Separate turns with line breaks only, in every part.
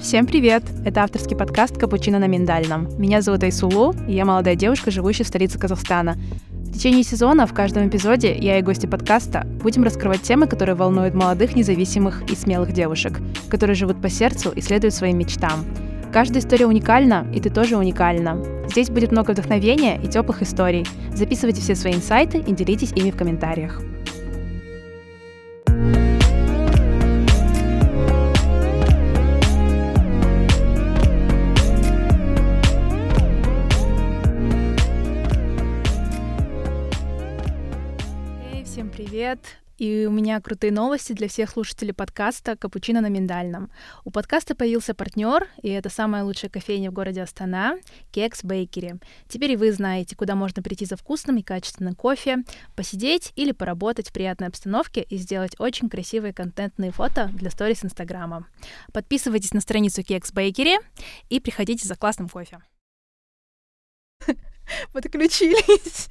Всем привет! Это авторский подкаст «Капучино на миндальном». Меня зовут Айсулу, и я молодая девушка, живущая в столице Казахстана. В течение сезона в каждом эпизоде я и гости подкаста будем раскрывать темы, которые волнуют молодых, независимых и смелых девушек, которые живут по сердцу и следуют своим мечтам. Каждая история уникальна, и ты тоже уникальна. Здесь будет много вдохновения и теплых историй. Записывайте все свои инсайты и делитесь ими в комментариях. Привет! И у меня крутые новости для всех слушателей подкаста «Капучино на миндальном». У подкаста появился партнер, и это самая лучшая кофейня в городе Астана — Кекс Бейкери. Теперь и вы знаете, куда можно прийти за вкусным и качественным кофе, посидеть или поработать в приятной обстановке и сделать очень красивые контентные фото для сторис Инстаграма. Подписывайтесь на страницу Кекс Бейкери и приходите за классным кофе. Подключились.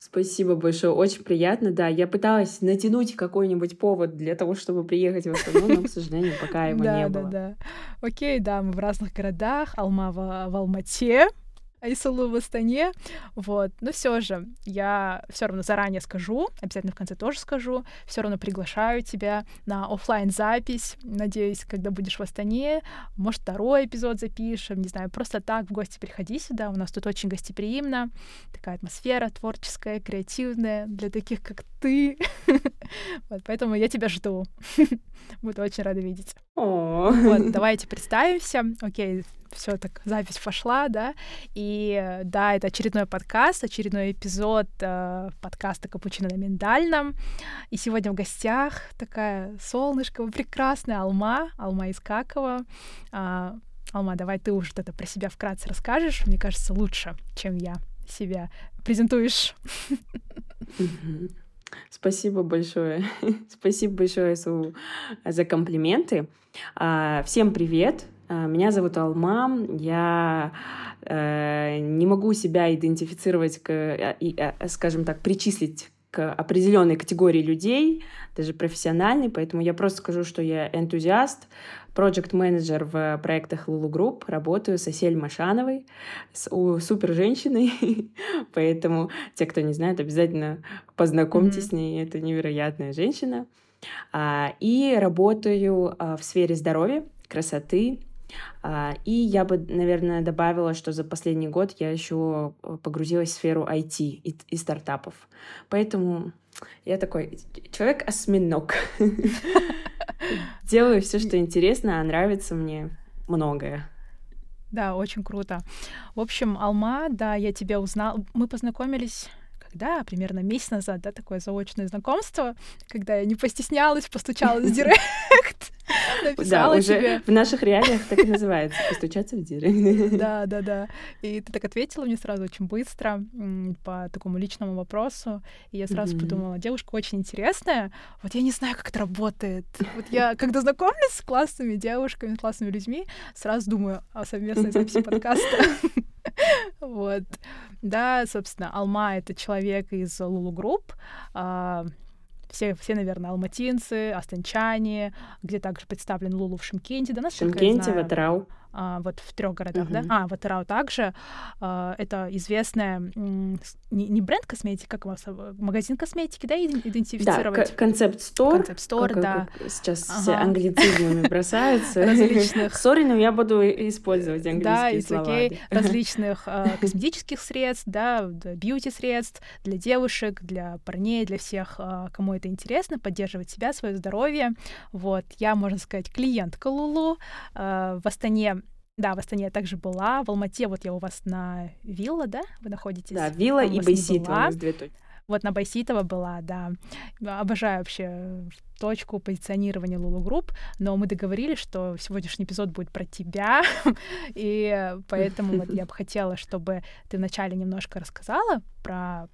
Спасибо большое, очень приятно. Да, я пыталась натянуть какой-нибудь повод для того, чтобы приехать в Астану, но, к сожалению, пока его не было.
Да, да, да. Окей, да, мы в разных городах. Алма в, в Алмате, Айсулу в Астане. Вот. Но все же, я все равно заранее скажу, обязательно в конце тоже скажу, все равно приглашаю тебя на офлайн запись. Надеюсь, когда будешь в Астане, может, второй эпизод запишем, не знаю, просто так в гости приходи сюда. У нас тут очень гостеприимно, такая атмосфера творческая, креативная для таких, как ты. вот, поэтому я тебя жду. Буду очень рада видеть. Вот, давайте представимся. Окей, все так, запись пошла, да, и да, это очередной подкаст, очередной эпизод э, подкаста «Капучино на миндальном», и сегодня в гостях такая солнышко прекрасная Алма, Алма Искакова. А, Алма, давай ты уже это про себя вкратце расскажешь, мне кажется, лучше, чем я себя презентуешь.
Спасибо большое. Спасибо большое за комплименты. А, всем привет. А, меня зовут Алма. Я э, не могу себя идентифицировать, э, э, скажем так, причислить к определенной категории людей, даже профессиональной, поэтому я просто скажу, что я энтузиаст, проект менеджер в проектах Lulu Group, работаю с Асель Машановой, с у, супер женщиной, поэтому те, кто не знает, обязательно познакомьтесь mm-hmm. с ней, это невероятная женщина. А, и работаю а, в сфере здоровья, красоты, и я бы, наверное, добавила, что за последний год я еще э, погрузилась в сферу IT и, и стартапов. Поэтому я такой человек-осьминог. Делаю все, что интересно, а нравится мне многое.
Да, очень круто. В общем, Алма, да, я тебя узнала. Мы познакомились когда, примерно месяц назад, да, такое заочное знакомство, когда я не постеснялась, постучалась в директ,
написала да, уже тебе. в наших реалиях так и называется, постучаться в директ.
Да, да, да. И ты так ответила мне сразу очень быстро по такому личному вопросу, и я сразу mm-hmm. подумала, девушка очень интересная, вот я не знаю, как это работает. Вот я, когда знакомлюсь с классными девушками, с классными людьми, сразу думаю о совместной записи подкаста. Вот. Да, собственно, Алма — это человек из Lulu Group, а, все, все, наверное, алматинцы, астанчане, где также представлен Lulu в Шимкенте. Да,
Шимкенте, в Атырау
а, вот в трех городах, uh-huh. да? А, в Атырау также. А, это известная не, не бренд косметики, как у вас, магазин косметики, да, идентифицировать?
Да, концепт-стор.
Концепт-стор, да.
Как сейчас ага. все англицизмами бросаются. Различных. Сори, но я буду использовать английские слова. Да, okay.
различных а, косметических средств, да, бьюти-средств для девушек, для парней, для всех, кому это интересно, поддерживать себя, свое здоровье. Вот, я, можно сказать, клиентка Лулу. В Астане да, в Астане я также была. В Алмате вот я у вас на Вилла, да, вы находитесь?
Да, Вилла и Байситова, у нас две точки.
Вот на Байситова была, да. Обожаю вообще точку позиционирования Lulu Group, но мы договорились, что сегодняшний эпизод будет про тебя, и поэтому вот я бы хотела, чтобы ты вначале немножко рассказала про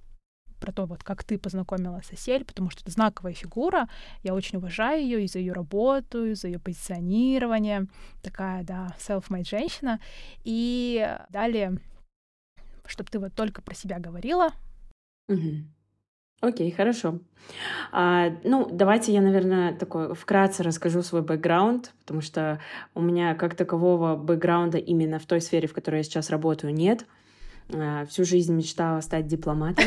про то, вот как ты познакомилась с Асель, потому что это знаковая фигура. Я очень уважаю ее и за ее работу, и за ее позиционирование. Такая, да, self-made женщина. И далее, чтобы ты вот только про себя говорила.
Угу. Окей, хорошо. А, ну, давайте я, наверное, такой вкратце расскажу свой бэкграунд, потому что у меня как такового бэкграунда именно в той сфере, в которой я сейчас работаю, нет. Всю жизнь мечтала стать дипломатом.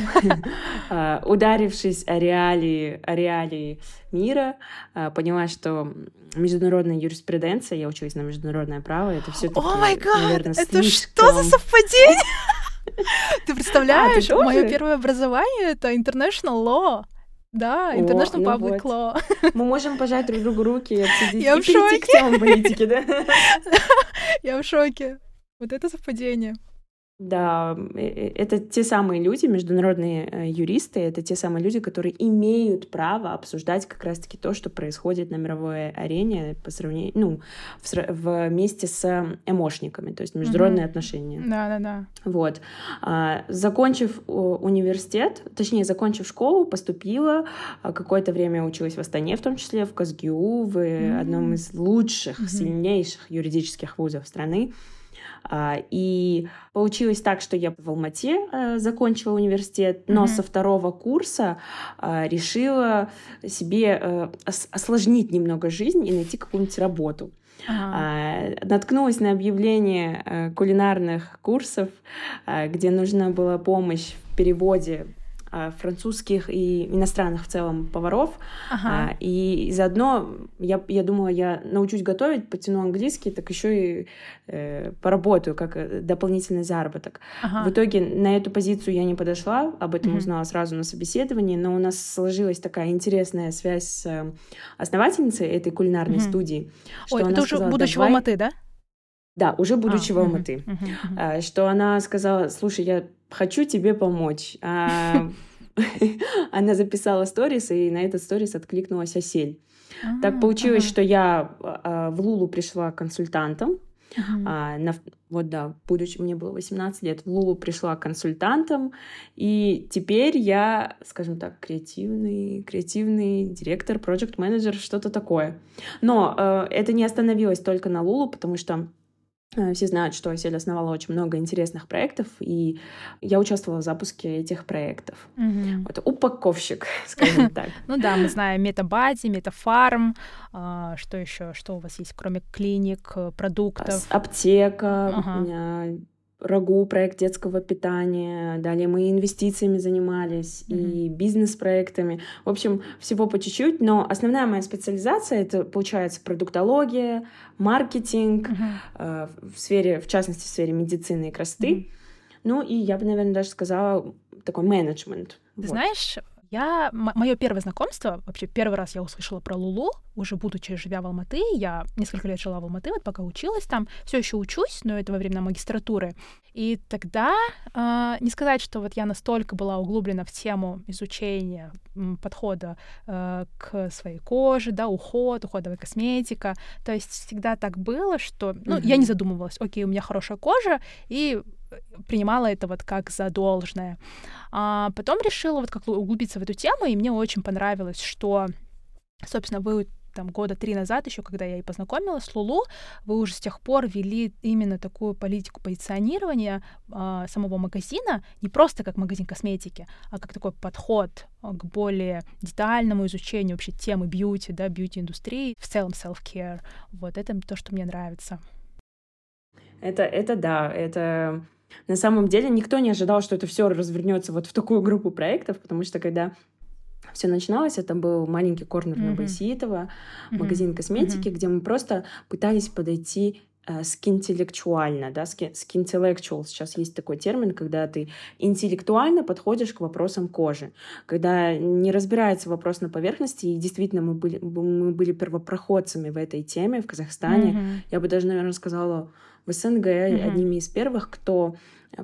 А, ударившись о реалии, о реалии мира, а, поняла, что международная юриспруденция, я училась на международное право, это все таки
О май гад, это что за совпадение? Ты представляешь, мое первое образование — это international law. Да, International О, ну Public вот. Law.
Мы можем пожать друг другу руки и обсудить. Я и в шоке. к темам политики, да?
Я в шоке. Вот это совпадение.
Да, э, э, это те самые люди, международные э, юристы, это те самые люди, которые имеют право обсуждать как раз-таки то, что происходит на мировой арене по сравнению, ну, в, вместе с эмошниками, то есть международные mm-hmm. отношения.
Да, да, да.
Вот. А, закончив университет, точнее, закончив школу, поступила, а, какое-то время училась в Астане, в том числе в КазГУ, в mm-hmm. одном из лучших, mm-hmm. сильнейших юридических вузов страны. А, и получилось так, что я в Алмате э, закончила университет, но mm-hmm. со второго курса а, решила себе э, осложнить немного жизнь и найти какую-нибудь работу. Ага. Наткнулась на объявление э, кулинарных курсов, где нужна была помощь в переводе а, французских и иностранных в целом поваров. Ага. А, и заодно я, я думала, я научусь готовить, потяну английский, так еще и э, поработаю как э, дополнительный заработок. Ага. В итоге на эту позицию я не подошла, об этом угу. узнала сразу на собеседовании, но у нас сложилась такая интересная связь с э, основательницей этой кулинарной угу. студии.
Ой, это уже сказала, будущего. Алматы, да?
Да, уже будучи а, в Алматы. Угу, угу. Что она сказала, слушай, я хочу тебе помочь. А, она записала сторис, и на этот сторис откликнулась Осель. Так получилось, что я а, в Лулу пришла консультантом. А, на, вот да, будучи мне было 18 лет, в Лулу пришла консультантом, и теперь я, скажем так, креативный, креативный директор, проект менеджер что-то такое. Но э, это не остановилось только на Лулу, потому что все знают, что Осель основала очень много интересных проектов, и я участвовала в запуске этих проектов. Mm-hmm. Вот упаковщик, скажем так.
Ну да, мы знаем метабази, метафарм, а, что еще, что у вас есть, кроме клиник, э, продуктов?
Аптека, Рагу, проект детского питания. Далее мы инвестициями занимались mm-hmm. и бизнес-проектами. В общем, всего по чуть-чуть. Но основная моя специализация это получается продуктология, маркетинг mm-hmm. э, в сфере, в частности, в сфере медицины и красоты. Mm-hmm. Ну и я бы, наверное, даже сказала такой менеджмент.
Ты вот. знаешь, я, мое первое знакомство, вообще первый раз я услышала про Лулу, уже будучи живя в Алматы, я несколько лет жила в Алматы, вот пока училась там, все еще учусь, но это во время магистратуры. И тогда, э, не сказать, что вот я настолько была углублена в тему изучения подхода э, к своей коже, да, уход, уходовая косметика, то есть всегда так было, что, ну, mm-hmm. я не задумывалась, окей, у меня хорошая кожа, и принимала это вот как за. А потом решила вот как углубиться в эту тему, и мне очень понравилось, что, собственно, вы там года три назад, еще когда я и познакомилась с Лулу, вы уже с тех пор вели именно такую политику позиционирования э, самого магазина, не просто как магазин косметики, а как такой подход к более детальному изучению вообще темы бьюти, да, бьюти-индустрии, в целом self-care. Вот это то, что мне нравится.
Это, это да, это на самом деле никто не ожидал, что это все развернется вот в такую группу проектов, потому что когда все начиналось, это был маленький корнер mm-hmm. на Байсиитова, mm-hmm. магазин косметики, mm-hmm. где мы просто пытались подойти э, скинтеллектуально, да, скинтеллектуал, сейчас есть такой термин, когда ты интеллектуально подходишь к вопросам кожи, когда не разбирается вопрос на поверхности, и действительно мы были, мы были первопроходцами в этой теме в Казахстане, mm-hmm. я бы даже, наверное, сказала, в СНГ mm-hmm. одними из первых, кто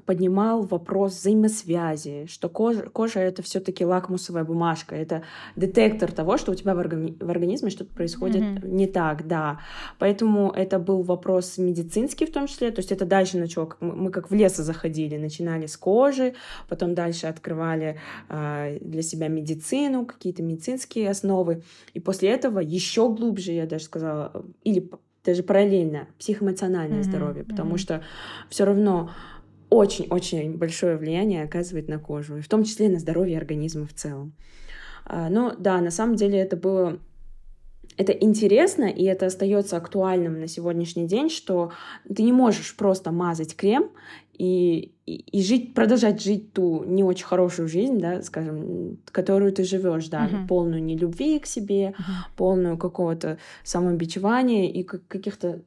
поднимал вопрос взаимосвязи, что кожа, кожа это все-таки лакмусовая бумажка, это детектор того, что у тебя в, органи- в организме что-то происходит mm-hmm. не так, да. Поэтому это был вопрос медицинский в том числе, то есть это дальше начало, мы как в лес заходили, начинали с кожи, потом дальше открывали э, для себя медицину, какие-то медицинские основы, и после этого еще глубже, я даже сказала, или даже параллельно психоэмоциональное mm-hmm. здоровье, потому mm-hmm. что все равно очень-очень большое влияние оказывает на кожу, и в том числе на здоровье организма в целом. А, но да, на самом деле это было это интересно, и это остается актуальным на сегодняшний день, что ты не можешь просто мазать крем и, и, и жить, продолжать жить ту не очень хорошую жизнь, да, скажем, которую ты живешь, да, uh-huh. полную нелюбви к себе, uh-huh. полную какого-то самобичевания и каких-то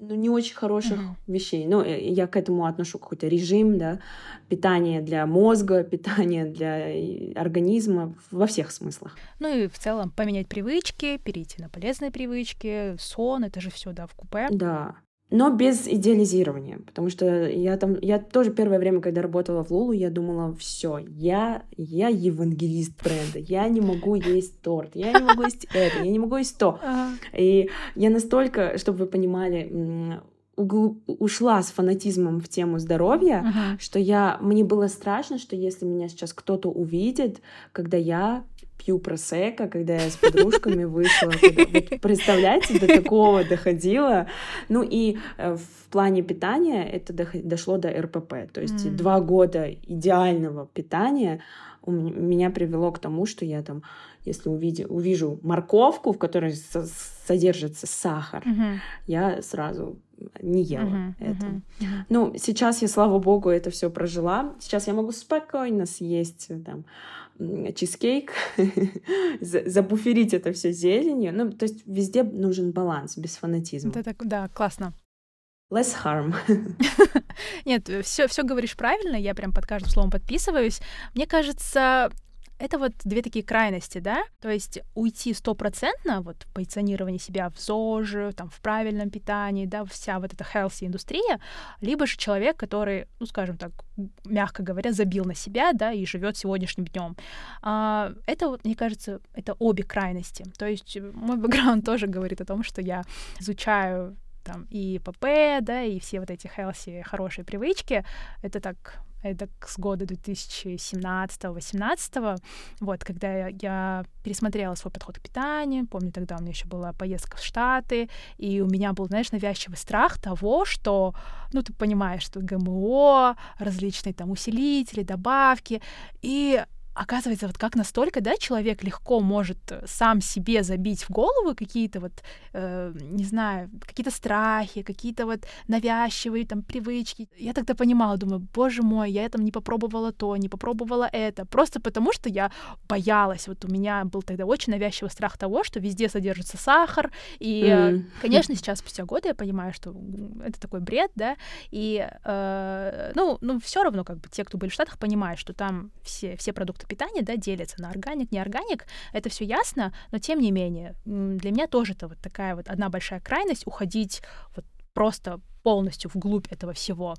ну, не очень хороших uh-huh. вещей. Ну, э, я к этому отношу какой-то режим, да, питание для мозга, питание для организма во всех смыслах.
Ну и в целом поменять привычки, перейти на полезные привычки, сон, это же все, да, в купе.
Да но без идеализирования, потому что я там, я тоже первое время, когда работала в Лулу, я думала, все, я, я евангелист бренда, я не могу есть торт, я не могу есть это, я не могу есть то. И я настолько, чтобы вы понимали, ушла с фанатизмом в тему здоровья, uh-huh. что я мне было страшно, что если меня сейчас кто-то увидит, когда я пью просека, когда я с подружками вышла. Вот, представляете, до такого доходило. Ну и э, в плане питания это дошло до РПП. То есть mm. два года идеального питания меня привело к тому, что я там, если увидя, увижу морковку, в которой со содержится сахар, mm-hmm. я сразу не ела uh-huh, это. Uh-huh, uh-huh. Ну, сейчас я, слава богу, это все прожила. Сейчас я могу спокойно съесть там чизкейк, забуферить это все зеленью. Ну, то есть везде нужен баланс, без фанатизма.
Это, да, классно.
Less harm.
Нет, все, все говоришь правильно, я прям под каждым словом подписываюсь. Мне кажется, это вот две такие крайности, да, то есть уйти стопроцентно вот в позиционировании себя в ЗОЖе, там, в правильном питании, да, вся вот эта healthy индустрия, либо же человек, который, ну, скажем так, мягко говоря, забил на себя, да, и живет сегодняшним днем. А, это, вот, мне кажется, это обе крайности. То есть мой бэкграунд тоже говорит о том, что я изучаю там и ПП, да, и все вот эти healthy, хорошие привычки, это так это с года 2017-18, вот, когда я пересмотрела свой подход к питанию, помню, тогда у меня еще была поездка в Штаты, и у меня был, знаешь, навязчивый страх того, что, ну, ты понимаешь, что ГМО, различные там усилители, добавки, и оказывается, вот как настолько, да, человек легко может э, сам себе забить в голову какие-то вот, э, не знаю, какие-то страхи, какие-то вот навязчивые там привычки. Я тогда понимала, думаю, боже мой, я там не попробовала то, не попробовала это, просто потому что я боялась. Вот у меня был тогда очень навязчивый страх того, что везде содержится сахар, и, mm. конечно, сейчас спустя годы я понимаю, что это такой бред, да, и, э, ну, ну, все равно, как бы, те, кто были в Штатах, понимают, что там все, все продукты продукты питания, да, делятся на органик, не органик, это все ясно, но тем не менее, для меня тоже это вот такая вот одна большая крайность, уходить вот просто полностью вглубь этого всего.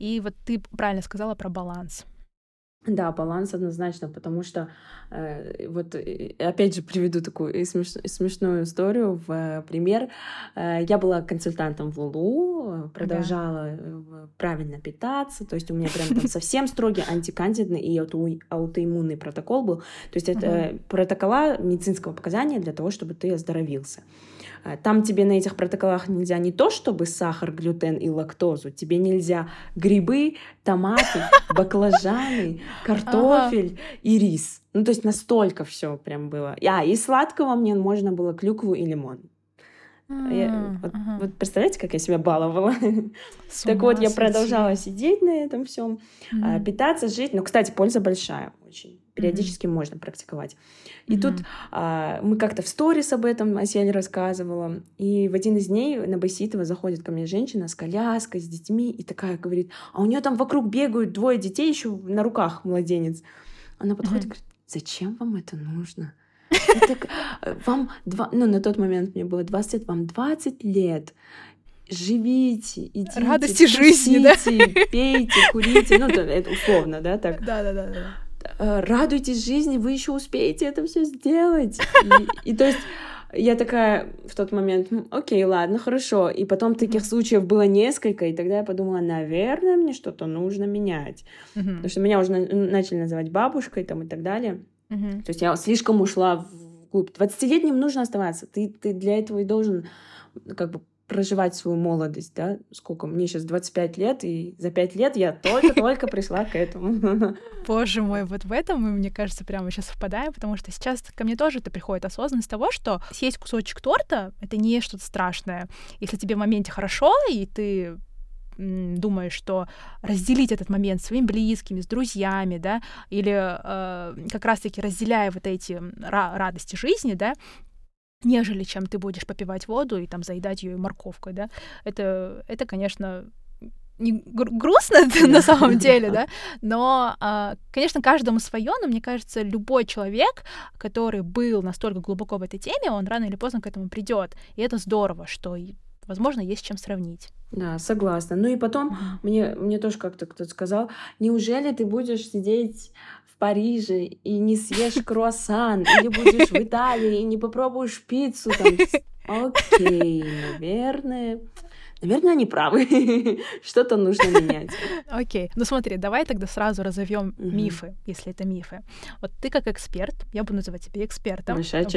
И вот ты правильно сказала про баланс.
Да, баланс однозначно, потому что э, вот э, опять же приведу такую смеш... смешную историю в э, пример. Э, я была консультантом в Лулу, продолжала ага. правильно питаться, то есть у меня прям там совсем строгий антикандидный и аутоиммунный протокол был. То есть это ага. протокола медицинского показания для того, чтобы ты оздоровился. Э, там тебе на этих протоколах нельзя не то, чтобы сахар, глютен и лактозу, тебе нельзя грибы, томаты, баклажаны, картофель и рис. Ну, то есть настолько все прям было. А, и сладкого мне можно было клюкву и лимон. Я, вот, ага. вот представляете, как я себя баловала? так вот, я продолжала сидеть на этом всем, mm-hmm. питаться, жить. Ну, кстати, польза большая очень. Периодически mm-hmm. можно практиковать. И mm-hmm. тут а, мы как-то в сторис об этом Асель рассказывала. И в один из дней на Байситова заходит ко мне женщина с коляской, с детьми, и такая говорит, а у нее там вокруг бегают двое детей, еще на руках младенец. Она подходит mm-hmm. и говорит, зачем вам это нужно? Это, вам два, ну, на тот момент мне было 20 лет, вам 20 лет живите, идите,
радости жизни, да?
пейте, курите, ну, это условно, да, так.
Да, да, да, да.
Э, радуйтесь жизни, вы еще успеете это все сделать. И, и то есть я такая в тот момент, окей, ладно, хорошо. И потом таких случаев было несколько, и тогда я подумала, наверное, мне что-то нужно менять. Uh-huh. Потому что меня уже начали называть бабушкой там и так далее. Uh-huh. То есть я слишком ушла в глубь. 20-летним нужно оставаться. Ты, ты для этого и должен как бы проживать свою молодость, да, сколько, мне сейчас 25 лет, и за 5 лет я только-только пришла к этому.
Боже мой, вот в этом мы, мне кажется, прямо сейчас совпадаем, потому что сейчас ко мне тоже это приходит осознанность того, что съесть кусочек торта — это не что-то страшное. Если тебе в моменте хорошо, и ты думаешь, что разделить этот момент с своими близкими, с друзьями, да, или э, как раз-таки разделяя вот эти радости жизни, да, нежели чем ты будешь попивать воду и там заедать ее морковкой, да, это, это, конечно, не грустно на самом деле, да, но, а, конечно, каждому свое, но мне кажется, любой человек, который был настолько глубоко в этой теме, он рано или поздно к этому придет, и это здорово, что, возможно, есть чем сравнить.
Да, согласна. Ну и потом мне, мне тоже как-то кто-то сказал, неужели ты будешь сидеть Париже и не съешь круассан, или будешь в Италии и не попробуешь пиццу там? Окей, наверное. Наверное, они правы. Что-то нужно менять.
Окей. Okay. Ну смотри, давай тогда сразу разовьем uh-huh. мифы, если это мифы. Вот ты как эксперт, я буду называть тебя экспертом
Большая в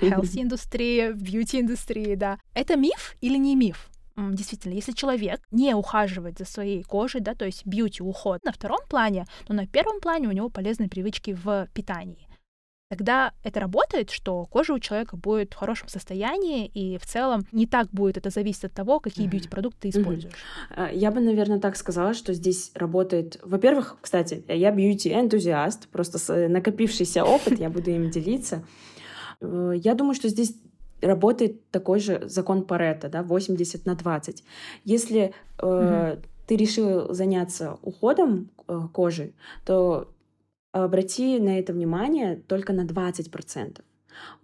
health-индустрии, в бьюти-индустрии, да. Это миф или не миф? Действительно, если человек не ухаживает за своей кожей, да, то есть бьюти-уход на втором плане, то на первом плане у него полезные привычки в питании. Тогда это работает, что кожа у человека будет в хорошем состоянии, и в целом не так будет это зависеть от того, какие бьюти-продукты ты используешь.
А, я бы, наверное, так сказала, что здесь работает... Во-первых, кстати, я бьюти-энтузиаст, просто накопившийся опыт, я буду им делиться. Э, я думаю, что здесь работает такой же закон Паретта, да, 80 на 20. Если э, mm ты решил заняться уходом э, кожи, то обрати на это внимание только на 20%.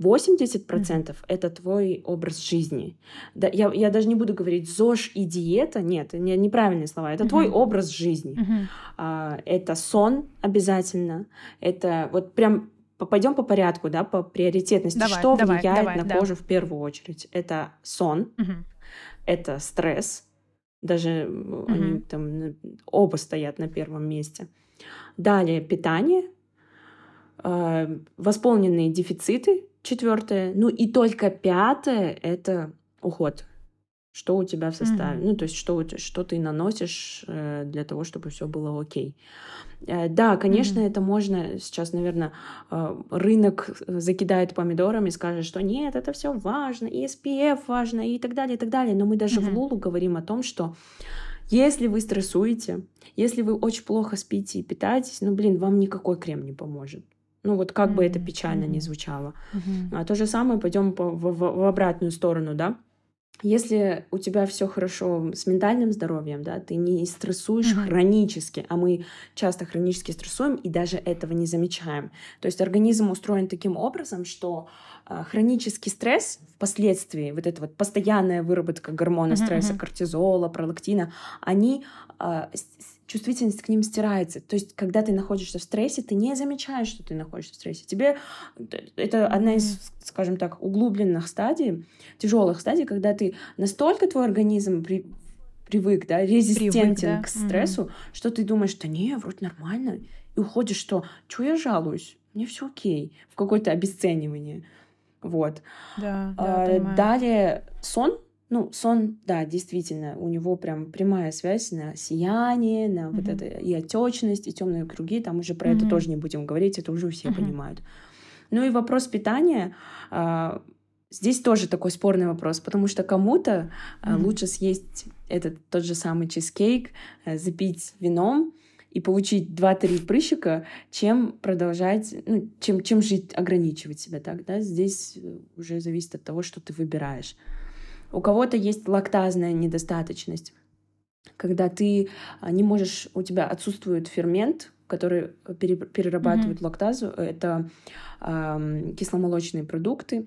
80% mm-hmm. это твой образ жизни. Да, я, я даже не буду говорить ЗОЖ и диета. Нет, не, неправильные слова. Это mm-hmm. твой образ жизни. Mm-hmm. А, это сон обязательно. Это вот прям пойдем по порядку, да, по приоритетности. Давай, что давай, влияет давай, на да. кожу в первую очередь? Это сон, угу. это стресс, даже угу. они там оба стоят на первом месте. Далее питание, э, восполненные дефициты, четвертое, ну и только пятое это уход что у тебя в составе, mm-hmm. ну то есть что что ты наносишь э, для того, чтобы все было окей. Э, да, конечно, mm-hmm. это можно сейчас, наверное, э, рынок закидает помидорами и скажет, что нет, это все важно, и SPF важно и так далее, и так далее. Но мы даже mm-hmm. в Лулу говорим о том, что если вы стрессуете, если вы очень плохо спите и питаетесь, ну блин, вам никакой крем не поможет. Ну вот как mm-hmm. бы это печально mm-hmm. не звучало. Mm-hmm. А то же самое пойдем в, в, в обратную сторону, да если у тебя все хорошо с ментальным здоровьем, да, ты не стрессуешь mm-hmm. хронически, а мы часто хронически стрессуем и даже этого не замечаем. То есть организм устроен таким образом, что э, хронический стресс впоследствии, вот эта вот постоянная выработка гормона стресса, кортизола, пролактина, они э, чувствительность к ним стирается. То есть, когда ты находишься в стрессе, ты не замечаешь, что ты находишься в стрессе. Тебе это одна из, скажем так, углубленных стадий, тяжелых стадий, когда ты настолько твой организм при, привык, да, резистентен привык, да? к стрессу, mm-hmm. что ты думаешь, что не, вроде нормально, и уходишь, что, что я жалуюсь, мне все окей, в какое-то обесценивание. Вот.
Да, да,
а, далее сон ну, сон, да, действительно, у него прям прямая связь на сияние, на mm-hmm. вот это и отечность, и темные круги. Там уже про mm-hmm. это тоже не будем говорить, это уже все mm-hmm. понимают. Ну и вопрос питания. А, здесь тоже такой спорный вопрос, потому что кому-то mm-hmm. лучше съесть этот тот же самый чизкейк, а, запить вином и получить 2-3 прыщика, чем продолжать, ну, чем, чем жить, ограничивать себя так, да, здесь уже зависит от того, что ты выбираешь. У кого-то есть лактазная недостаточность, когда ты а, не можешь, у тебя отсутствует фермент, который перерабатывает mm-hmm. лактазу, это э, кисломолочные продукты,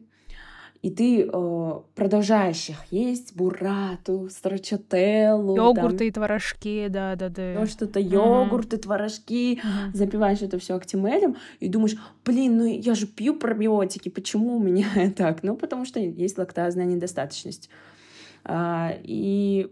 и ты э, продолжаешь их есть, бурату, страчателлу.
Йогурты там, и творожки, да-да-да.
Ну, что-то, йогурты, творожки, uh-huh. запиваешь это все актимелем и думаешь, блин, ну я же пью пробиотики, почему у меня так? Ну, потому что есть лактазная недостаточность. А, и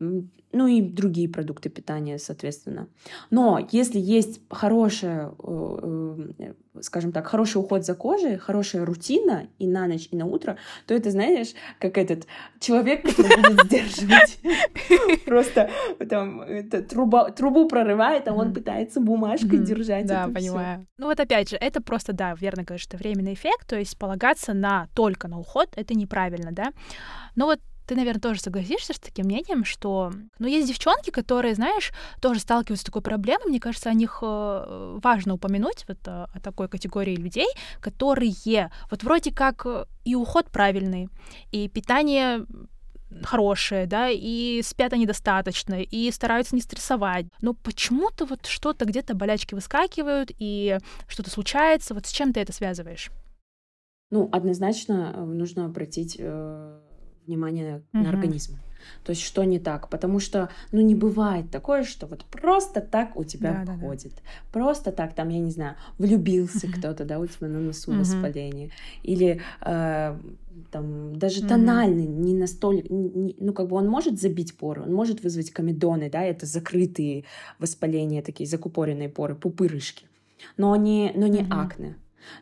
ну и другие продукты питания, соответственно. Но если есть хорошая, э, э, скажем так, хороший уход за кожей, хорошая рутина и на ночь, и на утро, то это, знаешь, как этот человек, который будет сдерживать. Просто там трубу прорывает, а он пытается бумажкой держать.
Да, понимаю. Ну вот опять же, это просто, да, верно говоришь, это временный эффект, то есть полагаться на только на уход, это неправильно, да. Но вот ты, наверное, тоже согласишься с таким мнением, что, ну, есть девчонки, которые, знаешь, тоже сталкиваются с такой проблемой. Мне кажется, о них э, важно упомянуть, вот о, о такой категории людей, которые вот вроде как э, и уход правильный, и питание хорошее, да, и спят они достаточно, и стараются не стрессовать. Но почему-то вот что-то где-то болячки выскакивают, и что-то случается. Вот с чем ты это связываешь?
Ну, однозначно э, нужно обратить э, внимание угу. на организм. То есть что не так? Потому что, ну, не бывает такое, что вот просто так у тебя да, входит. Да, да. Просто так, там, я не знаю, влюбился uh кто-то, да, у тебя на носу uh воспаление. Или э, там даже uh тональный, не настолько, не, ну, как бы он может забить поры, он может вызвать комедоны, да, это закрытые воспаления, такие закупоренные поры, пупырышки, но не, но не uh акне.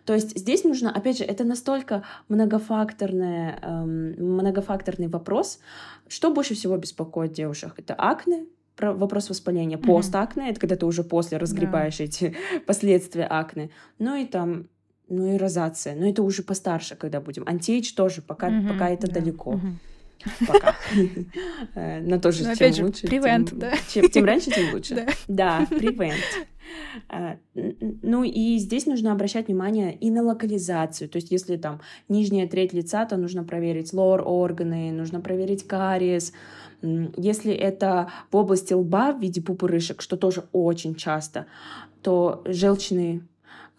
То есть здесь нужно, опять же, это настолько многофакторный, эм, многофакторный вопрос. Что больше всего беспокоит девушек? Это акне, вопрос воспаления, mm-hmm. постакне, это когда ты уже после разгребаешь yeah. эти последствия акне. Ну и там ну и розация. Но это уже постарше, когда будем. Антиэйдж тоже, пока, mm-hmm. пока это yeah. далеко. Mm-hmm. Пока. Но тоже чем лучше.
Prevent, да.
Тем раньше, тем лучше. Да, prevent. А, ну и здесь нужно обращать внимание и на локализацию. То есть если там нижняя треть лица, то нужно проверить лор-органы, нужно проверить кариес. Если это в области лба в виде пупырышек, что тоже очень часто, то желчные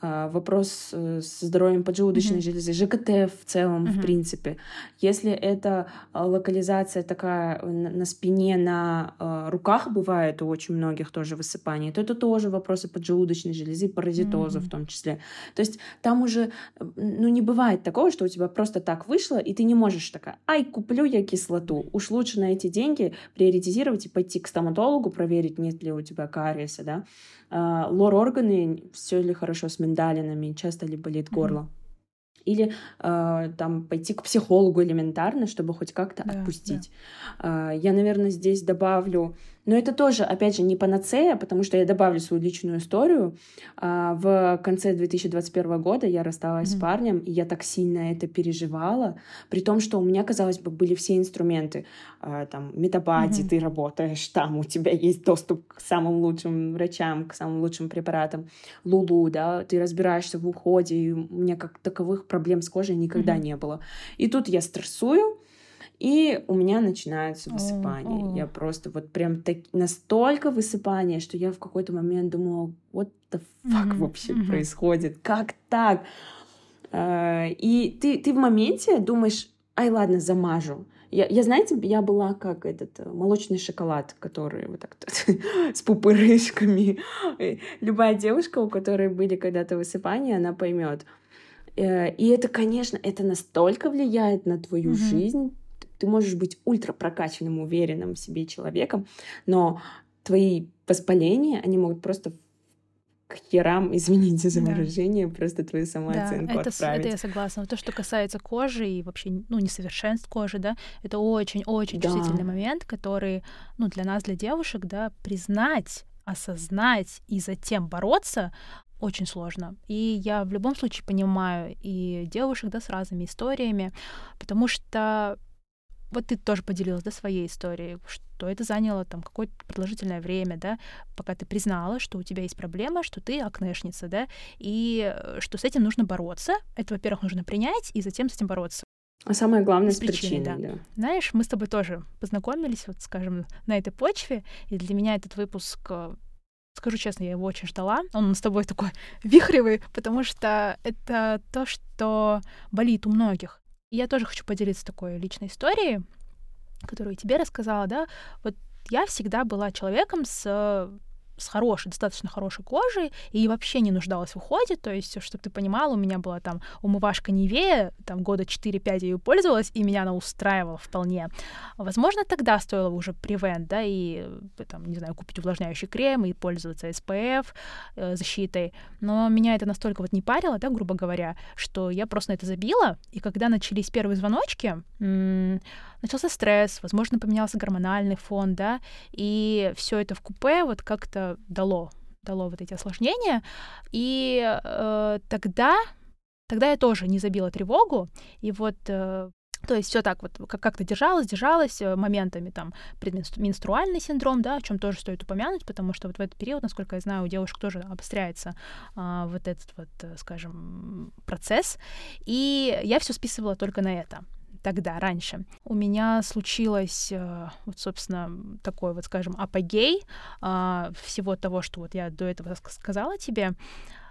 вопрос э, с здоровьем поджелудочной mm-hmm. железы, ЖКТ в целом, mm-hmm. в принципе. Если это а, локализация такая на спине, на а, руках бывает у очень многих тоже высыпание, то это тоже вопросы поджелудочной железы, паразитоза mm-hmm. в том числе. То есть там уже, ну, не бывает такого, что у тебя просто так вышло, и ты не можешь такая, ай, куплю я кислоту. Уж лучше на эти деньги приоритизировать и пойти к стоматологу, проверить, нет ли у тебя кариеса, да. Лор-органы, все ли хорошо с миндалинами, часто ли болит горло. Mm-hmm. Или э, там пойти к психологу элементарно, чтобы хоть как-то да, отпустить. Да. Э, я, наверное, здесь добавлю но это тоже, опять же, не панацея, потому что я добавлю свою личную историю. А, в конце 2021 года я рассталась mm-hmm. с парнем, и я так сильно это переживала, при том, что у меня, казалось бы, были все инструменты. А, там, метабади, mm-hmm. ты работаешь, там у тебя есть доступ к самым лучшим врачам, к самым лучшим препаратам. Лулу, да, ты разбираешься в уходе, и у меня как таковых проблем с кожей никогда mm-hmm. не было. И тут я стрессую, и у меня начинаются высыпания. Oh. Я просто вот прям так, настолько высыпания, что я в какой-то момент думала, what the fuck mm-hmm. вообще mm-hmm. происходит? Как так? Uh, и ты, ты в моменте думаешь, ай, ладно, замажу. Я, я, знаете, я была как этот э, молочный шоколад, который вот так с пупырышками. Любая девушка, у которой были когда-то высыпания, она поймет. Э, и это, конечно, это настолько влияет на твою mm-hmm. жизнь, ты можешь быть ультра прокачанным, уверенным в себе человеком, но твои воспаления, они могут просто к херам, извините за выражение, да. просто твою самооценку
да, это,
отправить.
это я согласна. То, что касается кожи и вообще, ну, несовершенств кожи, да, это очень-очень да. чувствительный момент, который, ну, для нас, для девушек, да, признать, осознать и затем бороться очень сложно. И я в любом случае понимаю и девушек, да, с разными историями, потому что вот ты тоже поделилась, да, своей историей, что это заняло там какое-то продолжительное время, да, пока ты признала, что у тебя есть проблема, что ты акнешница, да, и э, что с этим нужно бороться. Это, во-первых, нужно принять, и затем с этим бороться.
А самое главное с причиной, да. да.
Знаешь, мы с тобой тоже познакомились, вот, скажем, на этой почве, и для меня этот выпуск э, скажу честно, я его очень ждала. Он с тобой такой вихревый, потому что это то, что болит у многих. Я тоже хочу поделиться такой личной историей, которую тебе рассказала, да. Вот я всегда была человеком с с хорошей, достаточно хорошей кожей и вообще не нуждалась в уходе, то есть, чтобы ты понимала, у меня была там умывашка Невея, там года 4-5 я ее пользовалась, и меня она устраивала вполне. Возможно, тогда стоило уже превент, да, и там, не знаю, купить увлажняющий крем и пользоваться SPF э, защитой, но меня это настолько вот не парило, да, грубо говоря, что я просто на это забила, и когда начались первые звоночки, начался стресс, возможно, поменялся гормональный фон, да, и все это в купе вот как-то дало, дало вот эти осложнения, и э, тогда, тогда я тоже не забила тревогу, и вот э, то есть все так вот как-то держалось, держалось э, моментами там предменструальный синдром, да, о чем тоже стоит упомянуть, потому что вот в этот период, насколько я знаю, у девушек тоже обостряется а, вот этот вот, э, скажем, процесс, и я все списывала только на это тогда, раньше. У меня случилось, э, вот, собственно, такой вот, скажем, апогей а, всего того, что вот я до этого сказала тебе.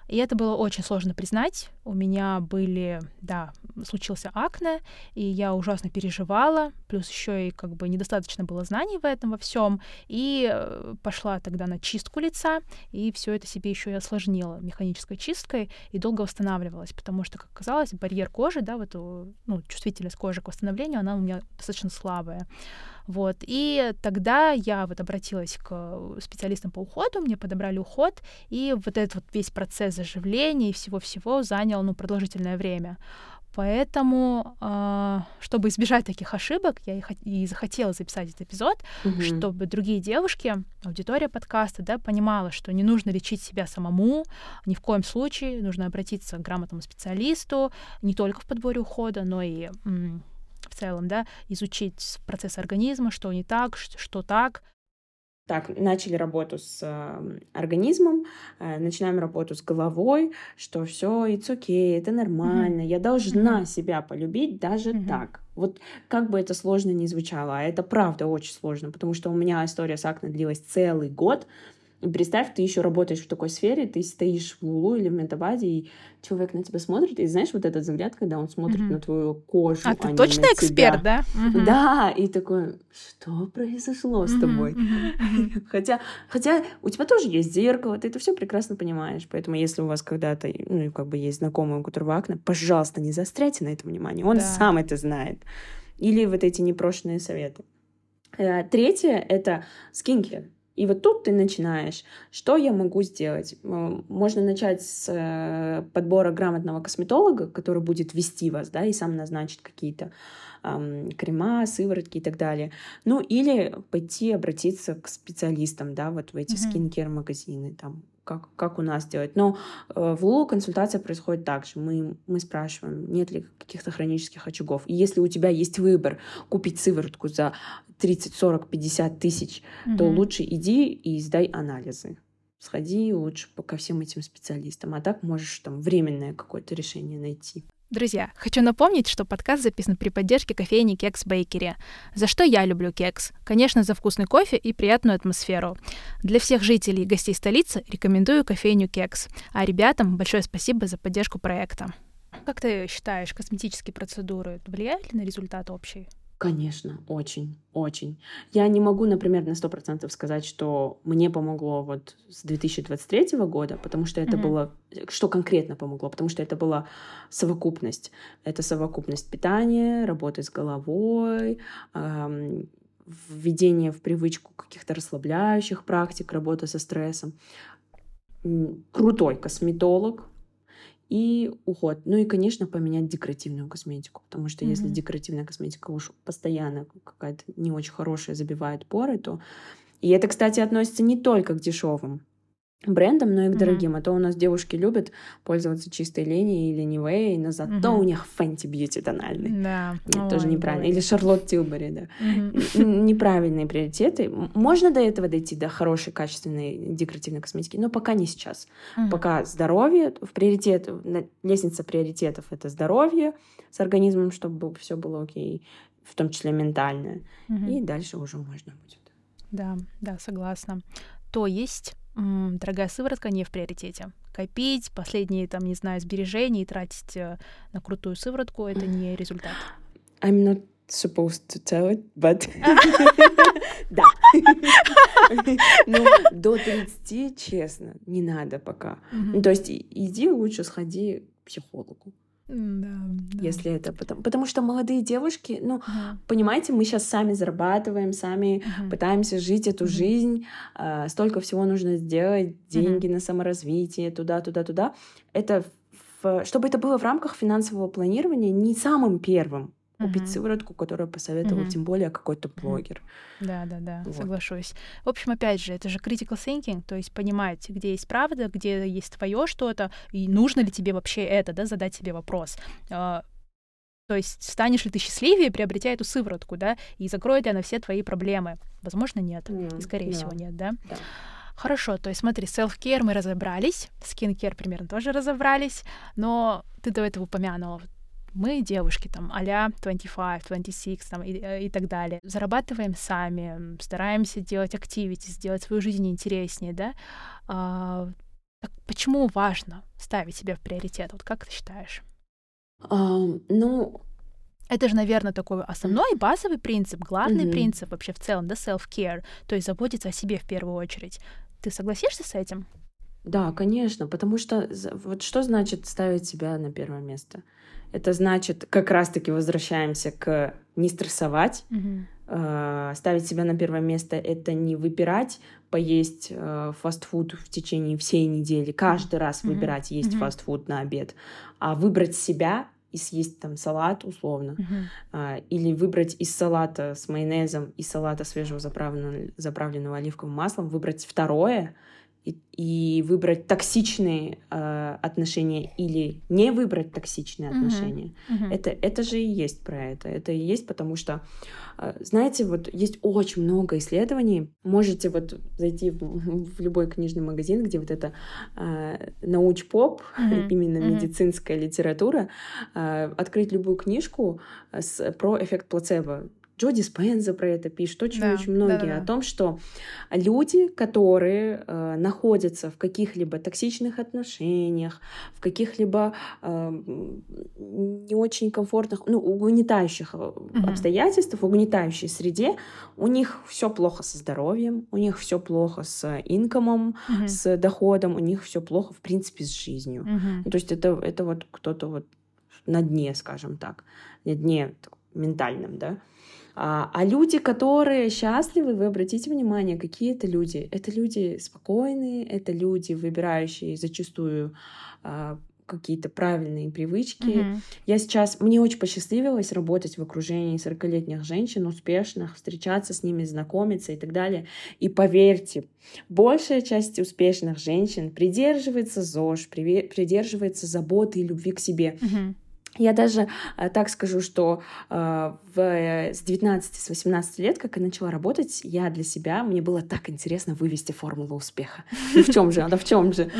И это было очень сложно признать. У меня были, да, случился акне, и я ужасно переживала, плюс еще и как бы недостаточно было знаний в этом во всем, и э, пошла тогда на чистку лица, и все это себе еще и осложнила механической чисткой, и долго восстанавливалась, потому что, как оказалось, барьер кожи, да, вот, ну, чувствительность кожи к восстановлению, она у меня достаточно слабая. Вот. И тогда я вот обратилась к специалистам по уходу, мне подобрали уход, и вот этот вот весь процесс заживления и всего-всего занял, ну, продолжительное время. Поэтому, э, чтобы избежать таких ошибок, я и захотела записать этот эпизод, угу. чтобы другие девушки, аудитория подкаста, да, понимала, что не нужно лечить себя самому, ни в коем случае нужно обратиться к грамотному специалисту, не только в подборе ухода, но и целом, да, изучить процесс организма, что не так, что так.
Так, начали работу с э, организмом, э, начинаем работу с головой, что все, it's okay, это нормально, mm-hmm. я должна mm-hmm. себя полюбить даже mm-hmm. так. Вот как бы это сложно ни звучало, а это правда очень сложно, потому что у меня история с акне длилась целый год, Представь, ты еще работаешь в такой сфере, ты стоишь в Лулу или в Метабаде, и человек на тебя смотрит, и знаешь вот этот взгляд, когда он смотрит mm-hmm. на твою кожу.
А, а ты точно эксперт, да?
Mm-hmm. Да, и такой, что произошло mm-hmm. с тобой? Mm-hmm. хотя, хотя у тебя тоже есть зеркало, ты это все прекрасно понимаешь. Поэтому если у вас когда-то, ну, как бы есть знакомый, у которого акне, пожалуйста, не застряйте на этом внимание, он да. сам это знает. Или вот эти непрошенные советы. Э, третье — это скинкер. И вот тут ты начинаешь, что я могу сделать? Можно начать с э, подбора грамотного косметолога, который будет вести вас, да, и сам назначит какие-то эм, крема, сыворотки и так далее. Ну, или пойти обратиться к специалистам, да, вот в эти mm-hmm. скинкер-магазины, там, как, как у нас делать. Но э, в Лулу консультация происходит так же. Мы, мы спрашиваем, нет ли каких-то хронических очагов. И если у тебя есть выбор купить сыворотку за 30, 40, 50 тысяч, mm-hmm. то лучше иди и сдай анализы. Сходи лучше ко всем этим специалистам. А так можешь там временное какое-то решение найти.
Друзья, хочу напомнить, что подкаст записан при поддержке кофейни Кекс Бейкери. За что я люблю кекс? Конечно, за вкусный кофе и приятную атмосферу. Для всех жителей и гостей столицы рекомендую кофейню Кекс. А ребятам большое спасибо за поддержку проекта. Как ты считаешь, косметические процедуры влияют ли на результат общий?
Конечно, очень, очень. Я не могу, например, на сто процентов сказать, что мне помогло вот с 2023 года, потому что это mm-hmm. было, что конкретно помогло, потому что это была совокупность. Это совокупность питания, работы с головой, эм, введение в привычку каких-то расслабляющих практик, работа со стрессом. Крутой косметолог, и уход. Ну и, конечно, поменять декоративную косметику, потому что mm-hmm. если декоративная косметика уж постоянно какая-то не очень хорошая забивает поры, то... И это, кстати, относится не только к дешевым брендам, но и к mm-hmm. дорогим. А то у нас девушки любят пользоваться чистой линией или Nivea, но зато mm-hmm. у них Fenty Beauty тональный.
Да.
Нет, Ой, тоже неправильно. Или Шарлотт Тилбери, да. Mm-hmm. Неправильные приоритеты. Можно до этого дойти, до хорошей, качественной декоративной косметики, но пока не сейчас. Mm-hmm. Пока здоровье в приоритет, лестница приоритетов — это здоровье с организмом, чтобы все было окей, в том числе ментальное. Mm-hmm. И дальше уже можно будет.
Да, да, согласна. То есть дорогая сыворотка не в приоритете. Копить последние, там, не знаю, сбережения и тратить э, на крутую сыворотку — это не результат.
I'm not supposed to tell it, but... Да. Ну, до 30, честно, не надо пока. Ну, то есть иди лучше сходи к психологу.
Да, да.
Если это потому, потому что молодые девушки, ну, uh-huh. понимаете, мы сейчас сами зарабатываем, сами uh-huh. пытаемся жить эту uh-huh. жизнь, э, столько всего нужно сделать, деньги uh-huh. на саморазвитие, туда, туда, туда. Это в, чтобы это было в рамках финансового планирования не самым первым купить uh-huh. сыворотку, которую посоветовал тем более какой-то блогер.
Да, да, да, вот. соглашусь. В общем, опять же, это же critical thinking, то есть понимать, где есть правда, где есть твое что-то, и нужно ли тебе вообще это, да, задать себе вопрос. Uh, то есть станешь ли ты счастливее, приобретя эту сыворотку, да, и закроет ли она все твои проблемы? Возможно, нет. Mm, и, скорее yeah. всего, нет, да?
Да.
Хорошо, то есть смотри, self-care мы разобрались, skin-care примерно тоже разобрались, но ты до этого упомянула мы, девушки, там, а-ля 25, 26 там, и, э, и так далее, зарабатываем сами, стараемся делать активити, сделать свою жизнь интереснее, да, а, так почему важно ставить себя в приоритет? Вот как ты считаешь?
Um, ну,
это же, наверное, такой основной базовый принцип, главный mm-hmm. принцип вообще в целом, да, self-care, то есть заботиться о себе в первую очередь. Ты согласишься с этим?
Да, конечно, потому что вот что значит ставить себя на первое место? Это значит, как раз-таки возвращаемся к не стрессовать,
mm-hmm.
э, ставить себя на первое место. Это не выпирать, поесть э, фастфуд в течение всей недели, каждый раз mm-hmm. выбирать есть mm-hmm. фастфуд на обед, а выбрать себя и съесть там салат условно,
uh-huh.
или выбрать из салата с майонезом и салата свежего заправленного, заправленного оливковым маслом, выбрать второе, и, и выбрать токсичные э, отношения или не выбрать токсичные uh-huh. отношения.
Uh-huh.
Это, это же и есть про это. Это и есть потому что, э, знаете, вот есть очень много исследований. Можете вот зайти в, в любой книжный магазин, где вот это э, науч-поп, uh-huh. именно uh-huh. медицинская литература, э, открыть любую книжку с, про эффект плацебо Джо Диспенза про это пишет, очень-очень да, многие да, да, о том, что люди, которые э, находятся в каких-либо токсичных отношениях, в каких-либо э, не очень комфортных, ну, угнетающих угу. обстоятельствах, угнетающей среде, у них все плохо со здоровьем, у них все плохо с инкомом, угу. с доходом, у них все плохо, в принципе, с жизнью.
Угу.
то есть это, это вот кто-то вот на дне, скажем так, на дне ментальном, да. А, а люди, которые счастливы, вы обратите внимание, какие это люди. Это люди спокойные, это люди, выбирающие зачастую а, какие-то правильные привычки.
Mm-hmm.
Я сейчас, мне очень посчастливилось работать в окружении 40-летних женщин, успешных, встречаться с ними, знакомиться и так далее. И поверьте, большая часть успешных женщин придерживается ЗОЖ, придерживается заботы и любви к себе.
Mm-hmm.
Я даже э, так скажу, что э, в, с 19, с 18 лет, как я начала работать, я для себя, мне было так интересно вывести формулу успеха. Ну в чем же она, в чем же?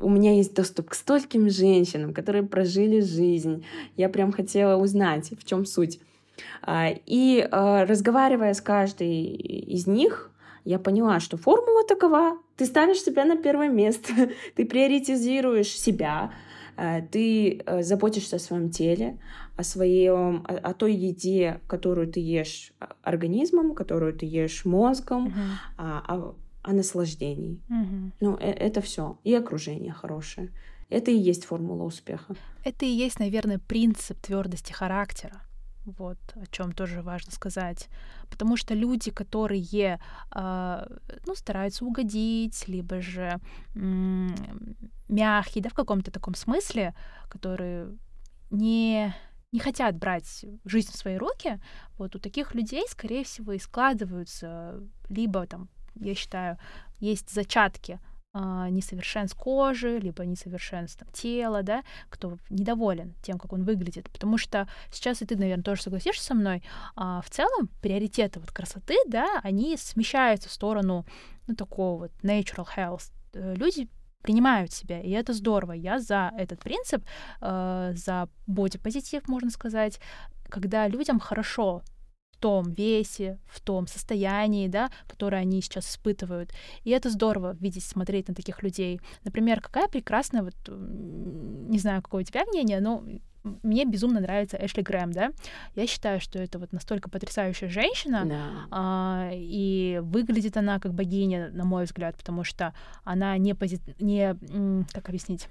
У меня есть доступ к стольким женщинам, которые прожили жизнь. Я прям хотела узнать, в чем суть. А, и э, разговаривая с каждой из них, я поняла, что формула такова. Ты ставишь себя на первое место, ты приоритизируешь себя, Э, ты э, заботишься о своем теле, о своем, о, о той еде, которую ты ешь а, организмом, которую ты ешь мозгом,
uh-huh.
о, о, о наслаждении.
Uh-huh.
Ну, э, это все. И окружение хорошее. Это и есть формула успеха.
Это и есть, наверное, принцип твердости характера. Вот о чем тоже важно сказать. Потому что люди, которые э, ну, стараются угодить, либо же м- мягкие, да, в каком-то таком смысле, которые не не хотят брать жизнь в свои руки, вот у таких людей, скорее всего, и складываются либо там, я считаю, есть зачатки несовершенств кожи, либо несовершенств тела, да, кто недоволен тем, как он выглядит. Потому что сейчас, и ты, наверное, тоже согласишься со мной, а, в целом приоритеты вот красоты, да, они смещаются в сторону ну, такого вот natural health. Э, люди принимают себя, и это здорово. Я за этот принцип, э, за бодипозитив, можно сказать, когда людям хорошо том весе, в том состоянии, да, которое они сейчас испытывают. И это здорово видеть, смотреть на таких людей. Например, какая прекрасная, вот, не знаю, какое у тебя мнение, но мне безумно нравится Эшли Грэм, да. Я считаю, что это вот настолько потрясающая женщина,
Да.
а, и выглядит она как богиня, на мой взгляд, потому что она не, пози... не как объяснить,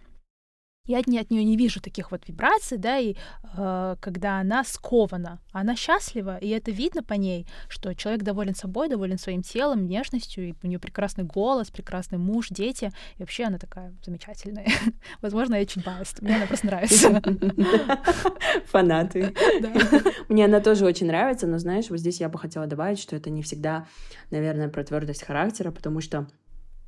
я от, от нее не вижу таких вот вибраций, да, и э, когда она скована, она счастлива, и это видно по ней, что человек доволен собой, доволен своим телом, внешностью, и у нее прекрасный голос, прекрасный муж, дети, и вообще она такая замечательная. Возможно, я очень biased, мне она просто нравится.
Фанаты. Мне она тоже очень нравится, но знаешь, вот здесь я бы хотела добавить, что это не всегда, наверное, про твердость характера, потому что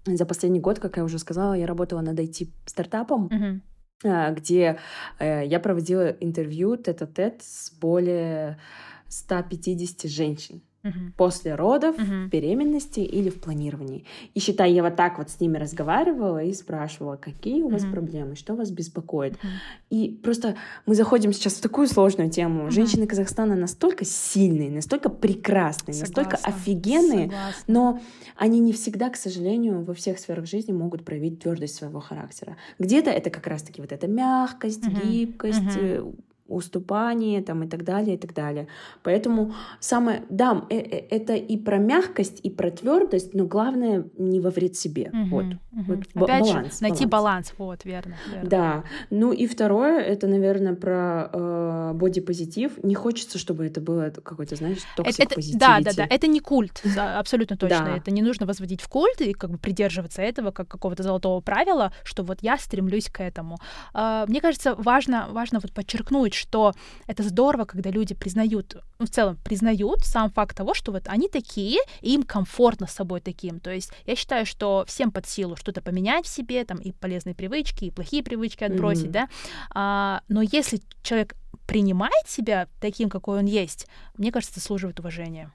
за последний год, как я уже сказала, я работала над IT-стартапом, где э, я проводила интервью тет-а-тет с более 150 женщин
Мгм.
после родов,
Мгм.
в беременности или в планировании. И считай, я вот так вот с ними разговаривала и спрашивала, какие у вас
Мгм.
проблемы, что вас беспокоит.
Мгм.
И просто мы заходим сейчас в такую сложную тему.
Мгм.
Женщины Казахстана настолько сильные, настолько прекрасные, настолько
Согласна.
офигенные,
Согласна.
но они не всегда, к сожалению, во всех сферах жизни могут проявить твердость своего характера. Где-то это как раз-таки вот эта мягкость,
Мгм.
гибкость,
Мгм.
Э, уступание там и так далее, и так далее. Поэтому самое, да, э- э- это и про мягкость, и про твердость, но главное не во вред себе.
Мгм.
Вот.
Мгм.
вот
Опять
баланс,
же, найти
баланс.
баланс, вот, верно. верно.
Да. Ну и второе, это, наверное, про э, бодипозитив. Не хочется, чтобы это было какой-то, знаешь,
Это-
toxic
это- да, да, да, это не культ, абсолютно точно.
Да.
Это не нужно возводить в культ и как бы придерживаться этого как какого-то золотого правила, что вот я стремлюсь к этому. А, Мне кажется, важно, важно вот подчеркнуть, что это здорово, когда люди признают, ну, в целом признают сам факт того, что вот они такие, и им комфортно с собой таким. То есть я считаю, что всем под силу что-то поменять в себе, там и полезные привычки, и плохие привычки отбросить,
Мгм.
да. А, но если человек принимает себя таким, какой он есть, мне кажется, заслуживает уважения.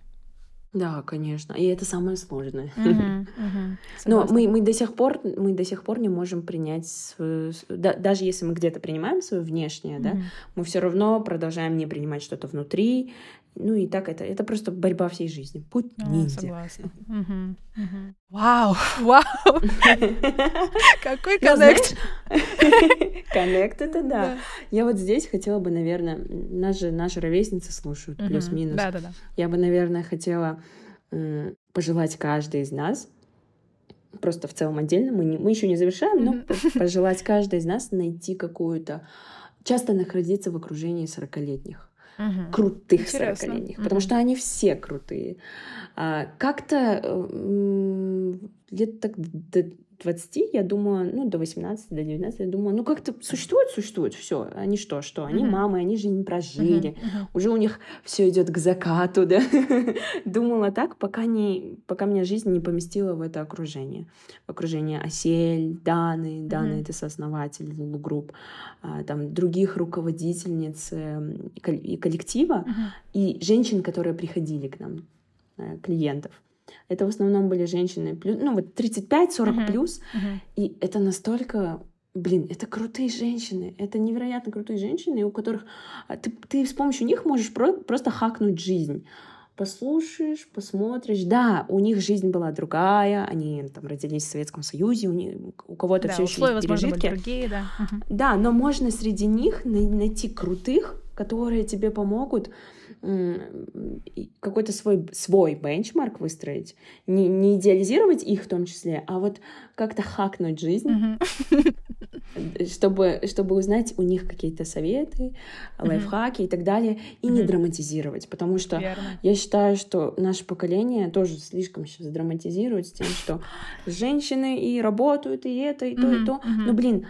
Да, конечно. И это самое сложное.
Мгм, мгм.
Но мы, мы до сих пор мы до сих пор не можем принять свою, да- даже если мы где-то принимаем свое внешнее, да,
Мгм.
мы все равно продолжаем не принимать что-то внутри. Ну и так это это просто борьба всей жизни. Путь
А,
ниндзя.
Согласна. Вау, вау, какой
Ну,
коннект.
Коннект это да. Я вот здесь хотела бы, наверное, нас же наши ровесницы слушают, плюс-минус.
Да-да-да.
Я бы, наверное, хотела м, пожелать каждой из нас, просто в целом отдельно, мы, не, мы еще не завершаем, но пожелать каждой из нас найти какую-то, часто находиться в окружении 40-летних,
Мгм.
крутых. 40-летних, потому
Мгм.
что они все крутые. А, как-то м, лет так до 20, я думаю, ну, до 18, до 19, я думаю, ну, как-то существует, существует, все. Они что, что? Они
Мгм.
мамы, они жизнь прожили,
Мгм, мгм.
уже у них все идет к закату, да. Думала так, пока не, пока меня жизнь не поместила в это окружение, в окружение Осель, Даны, Дана
Мгм.
это сооснователь Групп, а, там других руководительниц и кол- и коллектива
Мгм.
и женщин, которые приходили к нам э, клиентов. Это в основном были женщины, плюс, ну вот 35-40
Мгм.
плюс,
Мгм.
и это настолько, блин, это крутые женщины, это невероятно крутые женщины, у которых а, ты, ты с помощью них можешь про- просто хакнуть жизнь. Послушаешь, посмотришь. Да, у них жизнь была другая, они там родились в Советском Союзе, у, них, у кого-то
Да,
все еще есть пережитки.
другие, да.
Да, но можно среди них най- найти крутых, которые тебе помогут какой-то свой, свой бенчмарк выстроить. Не, не идеализировать их в том числе, а вот как-то хакнуть жизнь,
Мгм.
чтобы, чтобы узнать у них какие-то советы,
Мгм.
лайфхаки и так далее, и не
Мгм.
драматизировать. Потому что
Верно.
я считаю, что наше поколение тоже слишком сейчас драматизирует с тем, что женщины и работают, и это, и то, и то. Но, блин,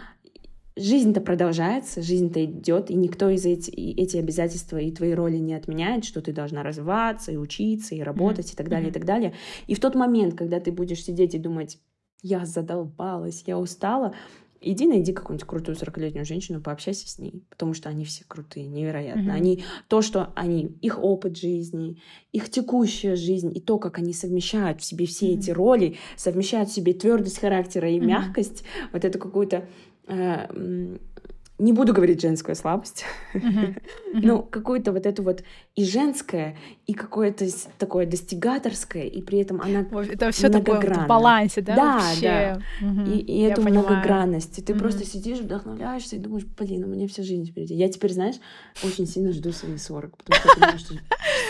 жизнь-то продолжается, жизнь-то идет, и никто из эти, и эти обязательства и твои роли не отменяет, что ты должна развиваться, и учиться, и работать, и так далее, и
Мгм.
так далее. И в тот момент, когда ты будешь сидеть и думать, я задолбалась, я устала, иди найди какую-нибудь крутую 40-летнюю женщину, пообщайся с ней, потому что они все крутые, невероятно.
Мгм.
Они, то, что они, их опыт жизни, их текущая жизнь и то, как они совмещают в себе все
Мгм.
эти роли, совмещают в себе твердость характера и
Мгм.
мягкость, вот эту какую-то не буду говорить женскую слабость, но какую-то вот эту вот и женское, и какое-то такое достигаторское, и при этом она
Это все такое в балансе, да?
Да, да. И, и эту многогранность. И ты просто сидишь, вдохновляешься и думаешь, блин, у меня вся жизнь впереди. Я теперь, знаешь, очень сильно жду свои 40, потому что понимаю, что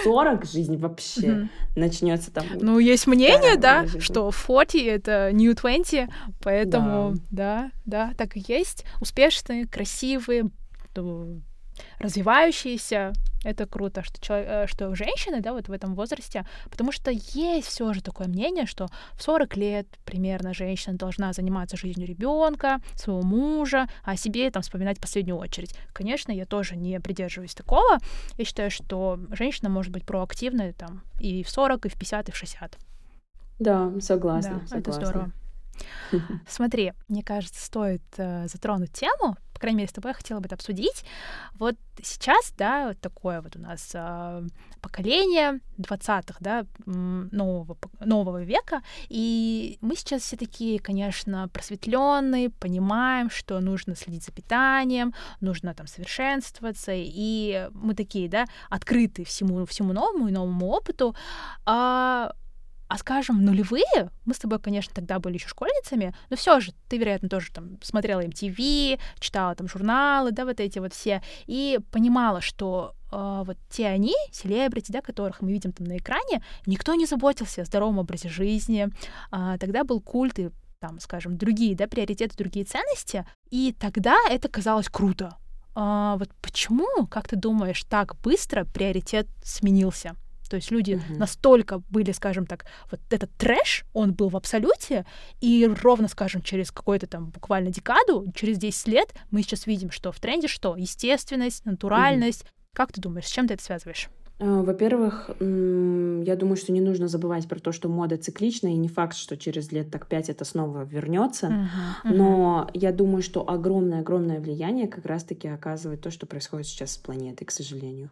40 жизнь вообще начнется там.
Ну, есть мнение, да, что 40 — это new 20, поэтому, да, да, так и есть. Успешные, красивые, развивающиеся. Это круто, что, человек, э, что женщины, да, вот в этом возрасте, потому что есть все же такое мнение, что в 40 лет примерно женщина должна заниматься жизнью ребенка, своего мужа, а о себе там вспоминать в последнюю очередь. Конечно, я тоже не придерживаюсь такого. Я считаю, что женщина может быть проактивной там и в 40, и в 50, и в 60.
Да, согласна.
Да,
согласна.
это здорово. Смотри, мне кажется, стоит э, затронуть тему, по крайней мере, с тобой я хотела бы это обсудить. Вот сейчас, да, вот такое вот у нас э, поколение 20-х, да, нового, нового века, и мы сейчас все такие, конечно, просветленные, понимаем, что нужно следить за питанием, нужно там совершенствоваться, и мы такие, да, открыты всему, всему новому и новому опыту, а а скажем, нулевые, мы с тобой, конечно, тогда были еще школьницами, но все же ты, вероятно, тоже там смотрела MTV, читала там журналы, да, вот эти вот все, и понимала, что э, вот те они, селебрити, да, которых мы видим там на экране, никто не заботился о здоровом образе жизни. Э, тогда был культ и там, скажем, другие, да, приоритеты, другие ценности, и тогда это казалось круто. А, вот почему, как ты думаешь, так быстро приоритет сменился? То есть люди uh-huh. настолько были, скажем так, вот этот трэш, он был в абсолюте, и ровно, скажем, через какой-то там буквально декаду, через 10 лет мы сейчас видим, что в тренде что? Естественность, натуральность. Uh-huh. Как ты думаешь, с чем ты это связываешь?
А, во-первых, я думаю, что не нужно забывать про то, что мода циклична, и не факт, что через лет так пять это снова вернется. Uh-huh, uh-huh. Но я думаю, что огромное-огромное влияние как раз-таки оказывает то, что происходит сейчас с планетой, к сожалению.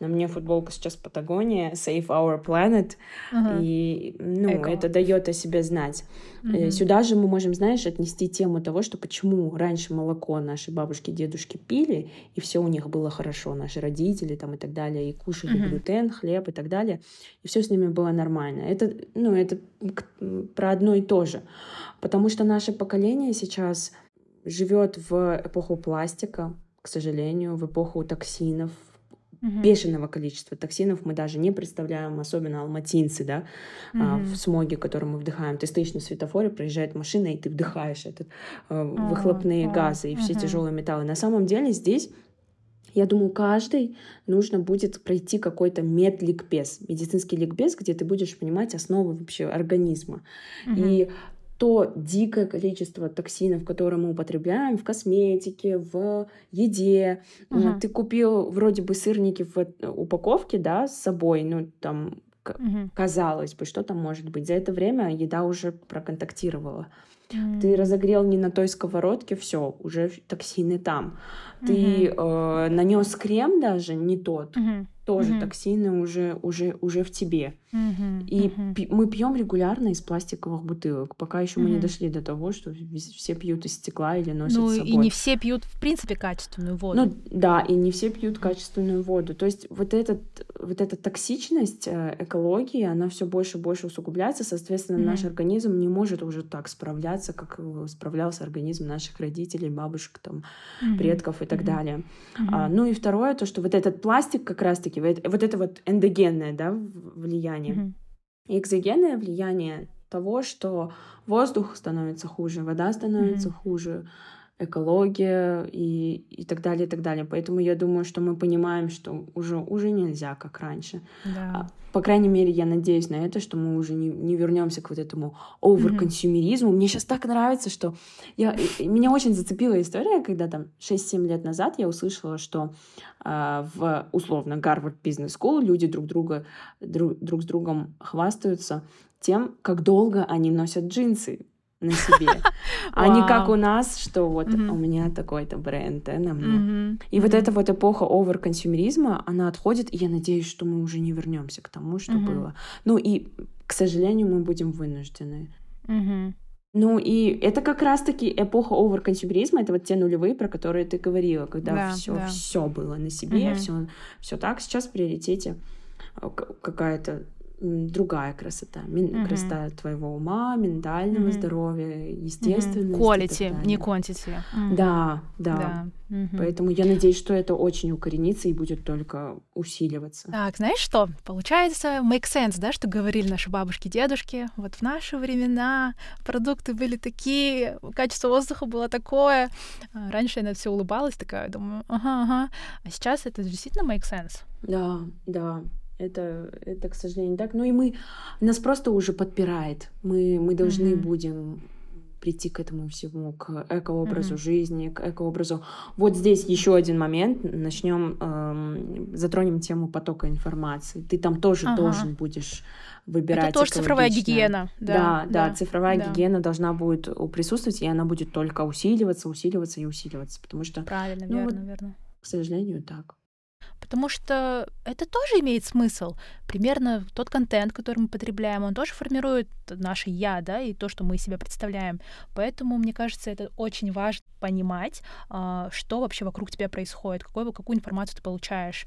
На мне футболка сейчас Патагония, Save Our Planet, uh-huh. и ну, Эко. это дает о себе знать. Uh-huh. Сюда же мы можем, знаешь, отнести тему того, что почему раньше молоко наши бабушки, дедушки пили, и все у них было хорошо, наши родители там и так далее, и кушали uh-huh. глютен, хлеб и так далее, и все с ними было нормально. Это, ну, это про одно и то же, потому что наше поколение сейчас живет в эпоху пластика, к сожалению, в эпоху токсинов, угу. бешеного количества токсинов мы даже не представляем, особенно алматинцы, да, угу. а, в смоге, который мы вдыхаем. Ты стоишь на светофоре, проезжает машина, и ты вдыхаешь этот а, выхлопные а, газы и все угу. тяжелые металлы. На самом деле здесь я думаю, каждый нужно будет пройти какой-то медликбез, медицинский ликбез, где ты будешь понимать основы вообще организма. Угу. И то дикое количество токсинов, которые мы употребляем в косметике, в еде. Угу. Ты купил вроде бы сырники в упаковке, да, с собой, ну там угу. казалось бы, что там может быть. За это время еда уже проконтактировала. Mm. Ты разогрел не на той сковородке, все, уже токсины там. Mm-hmm. Ты э, нанес крем даже не тот. Mm-hmm тоже угу. токсины уже, уже, уже в тебе. Угу, и угу. Пи- мы пьем регулярно из пластиковых бутылок, пока еще угу. мы не дошли до того, что все пьют из стекла или носят
ну,
с собой.
и не все пьют, в принципе, качественную воду.
Ну, да, и не все пьют качественную воду. То есть вот, этот, вот эта токсичность э, экологии, она все больше и больше усугубляется, соответственно, угу. наш организм не может уже так справляться, как справлялся организм наших родителей, бабушек, там, угу. предков и так угу. далее. Угу. А, ну и второе, то, что вот этот пластик как раз-таки подчеркивает вот это вот эндогенное да, влияние. Mm-hmm. И экзогенное влияние того, что воздух становится хуже, вода становится mm-hmm. хуже, экология и, и так далее, и так далее. Поэтому я думаю, что мы понимаем, что уже, уже нельзя, как раньше.
Да. А,
по крайней мере, я надеюсь на это, что мы уже не, не вернемся к вот этому overconsumerism'у. Mm-hmm. Мне сейчас так нравится, что я, меня очень зацепила история, когда там 6-7 лет назад я услышала, что э, в условно Harvard Business School люди друг друга друг, друг с другом хвастаются тем, как долго они носят джинсы на себе, а не как у нас, что вот у меня такой-то бренд на мне. И вот эта вот эпоха overconsumerism'а, она отходит, и я надеюсь, что мы уже не вернемся к тому, что было. Ну и, к сожалению, мы будем вынуждены. Ну и это как раз-таки эпоха overconsumerism'а, это вот те нулевые, про которые ты говорила, когда да, все, да. все было на себе, угу. все, все так. Сейчас в приоритете э, какая-то другая красота. Угу. Красота твоего ума, ментального угу. здоровья, естественности.
Quality, не quantity.
Угу. Да, да. да. Угу. Поэтому я надеюсь, что это очень укоренится и будет только усиливаться.
Так, знаешь что? Получается, make sense, да, что говорили наши бабушки, дедушки. Вот в наши времена продукты были такие, качество воздуха было такое. А, раньше я на все улыбалась, такая, думаю, ага, ага. А сейчас это действительно make sense.
Да, да. Это, это, к сожалению, так. Ну и мы, нас просто уже подпирает. Мы, мы должны mm-hmm. будем прийти к этому всему, к экообразу mm-hmm. жизни, к экообразу. Вот здесь еще один момент. Начнем, эм, затронем тему потока информации. Ты там тоже ага. должен будешь выбирать.
Это тоже цифровая гигиена.
Да, да, да, да цифровая да. гигиена должна будет присутствовать, и она будет только усиливаться, усиливаться и усиливаться, потому что.
Правильно, ну, верно, вот, верно.
К сожалению, так.
Потому что это тоже имеет смысл. Примерно тот контент, который мы потребляем, он тоже формирует наше я, да, и то, что мы себя представляем. Поэтому, мне кажется, это очень важно понимать, а, что вообще вокруг тебя происходит, какую, какую информацию ты получаешь.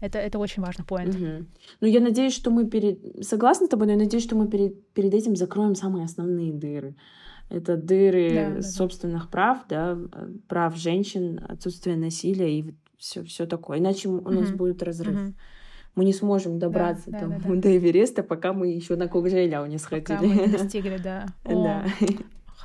Это, это очень важный поинт.
Угу. Ну, я надеюсь, что мы перед... Согласна с тобой, но я надеюсь, что мы перед, перед этим закроем самые основные дыры. Это дыры да, да, собственных да. прав, да, прав женщин, отсутствие насилия и все, все такое. Иначе у нас будет разрыв. Мы не сможем добраться да, там, да, да, до Эвереста, пока мы еще на Кокжеляу не сходили. Пока
мы не достигли, да.
Да.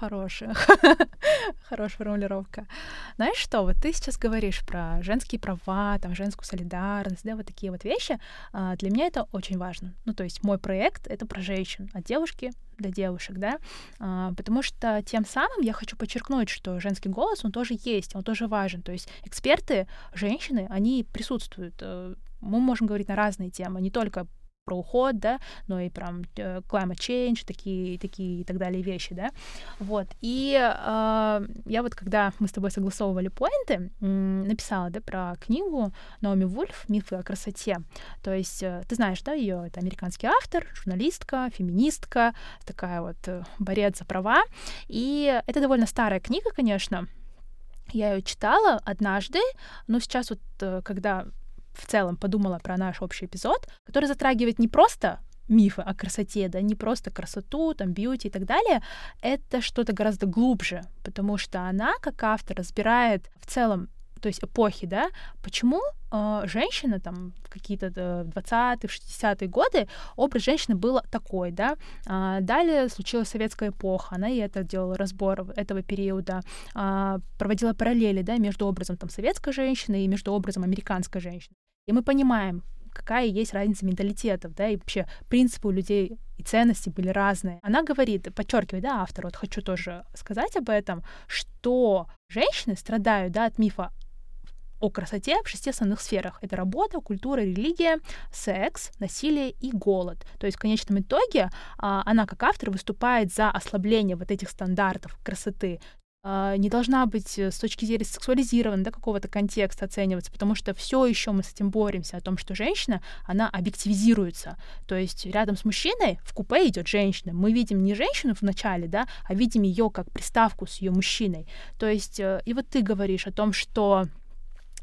Хорошая. Хорошая формулировка. Знаешь что, вот ты сейчас говоришь про женские права, там, женскую солидарность, да, вот такие вот вещи. А, для меня это очень важно. Ну, то есть мой проект — это про женщин, от девушки для девушек, да, а, потому что тем самым я хочу подчеркнуть, что женский голос, он тоже есть, он тоже важен. То есть эксперты, женщины, они присутствуют. Э, мы можем говорить на разные темы, не только про уход, да, но и про э, climate change, такие, такие и так далее вещи, да, вот, и э, я вот, когда мы с тобой согласовывали поинты, написала, да, про книгу Наоми Вульф. «Мифы о красоте», то есть, э, ты знаешь, да, ее, это американский автор, журналистка, феминистка, такая вот э, борец за права, и это довольно старая книга, конечно, я ее читала однажды, но сейчас вот, когда в целом подумала про наш общий эпизод, который затрагивает не просто мифы о красоте, да, не просто красоту, там, бьюти и так далее, это что-то гораздо глубже, потому что она, как автор, разбирает в целом то есть эпохи, да, почему э, женщина там в какие-то 20-е, 60-е годы образ женщины был такой, да. А далее случилась советская эпоха, она и это делала разбор этого периода, а, проводила параллели, да, между образом там советской женщины и между образом американской женщины. И мы понимаем, какая есть разница менталитетов, да, и вообще принципы у людей и ценности были разные. Она говорит, подчеркивает, да, автор, вот хочу тоже сказать об этом, что женщины страдают, да, от мифа о красоте в шести основных сферах. Это работа, культура, религия, секс, насилие и голод. То есть в конечном итоге а, она как автор выступает за ослабление вот этих стандартов красоты. А, не должна быть э, с точки зрения сексуализированного да, какого-то контекста оцениваться, потому что все еще мы с этим боремся, о том, что женщина, она объективизируется. То есть рядом с мужчиной в купе идет женщина. Мы видим не женщину в начале, да, а видим ее как приставку с ее мужчиной. То есть, э, и вот ты говоришь о том, что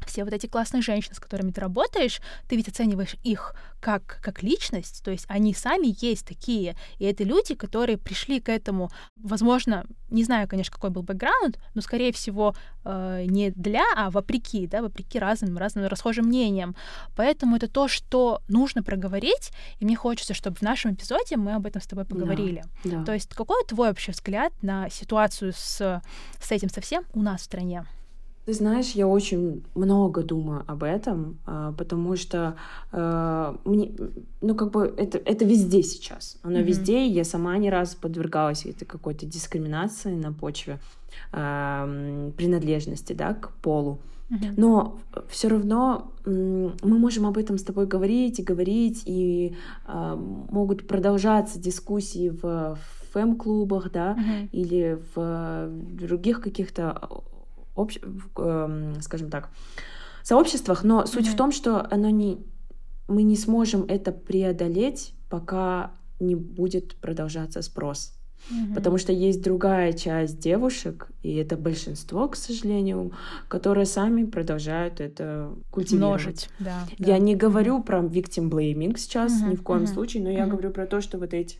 все вот эти классные женщины, с которыми ты работаешь, ты ведь оцениваешь их как, как личность, то есть они сами есть такие, и это люди, которые пришли к этому, возможно, не знаю, конечно, какой был бэкграунд, но, скорее всего, э, не для, а вопреки, да, вопреки разным, разным расхожим мнениям. Поэтому это то, что нужно проговорить, и мне хочется, чтобы в нашем эпизоде мы об этом с тобой поговорили. Да, да. То есть какой твой вообще взгляд на ситуацию с, с этим совсем у нас в стране?
Ты знаешь, я очень много думаю об этом, а, потому что э, мне, ну как бы это это везде сейчас, оно mm-hmm. везде. Я сама не раз подвергалась этой какой-то дискриминации на почве э, принадлежности, да, к полу. Mm-hmm. Но все равно мы можем об этом с тобой говорить и говорить, и э, могут продолжаться дискуссии в фэм-клубах, да, mm-hmm. или в других каких-то общ... э, скажем так, сообществах, но суть mm-hmm. в том, что оно не, мы не сможем это преодолеть, пока не будет продолжаться спрос. Угу. Потому что есть другая часть девушек, и это большинство, к сожалению, которые сами продолжают это культивировать. Множить,
да.
Я да. не говорю про victim blaming сейчас угу, ни в коем угу, случае, но угу. я говорю про то, что вот эти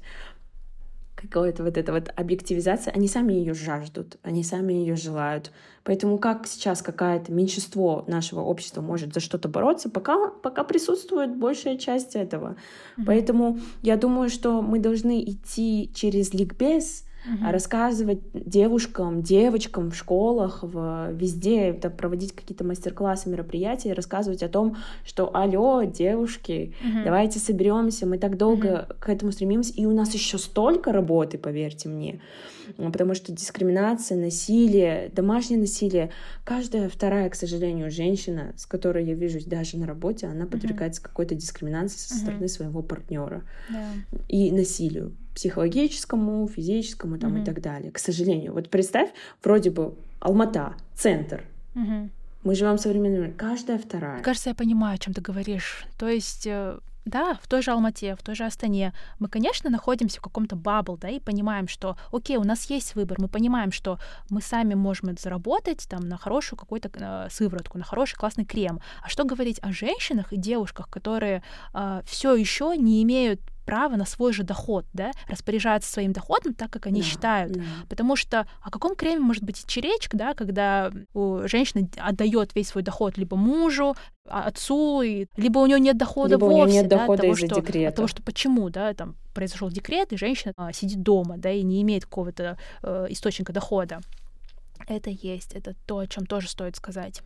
какая-то вот эта вот объективизация, они сами ее жаждут, они сами ее желают. Поэтому как сейчас какое-то меньшинство нашего общества может за что-то бороться, пока, пока присутствует большая часть этого. Mm-hmm. Поэтому я думаю, что мы должны идти через ликбез, угу. рассказывать девушкам, девочкам в школах, в, везде, это проводить какие-то мастер-классы, мероприятия, рассказывать о том, что алло, девушки, угу. давайте соберемся, мы так долго угу. к этому стремимся, и у нас еще столько работы, поверьте мне потому что дискриминация, насилие, домашнее насилие, каждая вторая, к сожалению, женщина, с которой я вижусь даже на работе, она подвергается uh-huh. какой-то дискриминации со стороны uh-huh. своего партнера
yeah.
и насилию психологическому, физическому там uh-huh. и так далее. К сожалению, вот представь, вроде бы Алмата, центр.
Uh-huh.
Мы живем в современном мире. Каждая вторая.
Кажется, я понимаю, о чем ты говоришь. То есть э, да, в той же Алмате, в той же Астане, мы, конечно, находимся в каком-то бабл, да, и понимаем, что, окей, у нас есть выбор, мы понимаем, что мы сами можем это заработать там на хорошую какую-то э, сыворотку, на хороший классный крем. А что говорить о женщинах и девушках, которые э, все еще не имеют право на свой же доход, да, распоряжаться своим доходом так, как они да, считают. Да. Потому что о каком креме может быть идти речь, да, когда женщина отдает весь свой доход либо мужу, а, отцу, и, либо у нее нет дохода
либо
вовсе,
у нее нет
да,
дохода
того,
из-за
что,
декрета.
От того, что почему, да, там произошел декрет, и женщина а, сидит дома, да, и не имеет какого-то э, источника дохода. Это есть, это то, о чем тоже стоит сказать.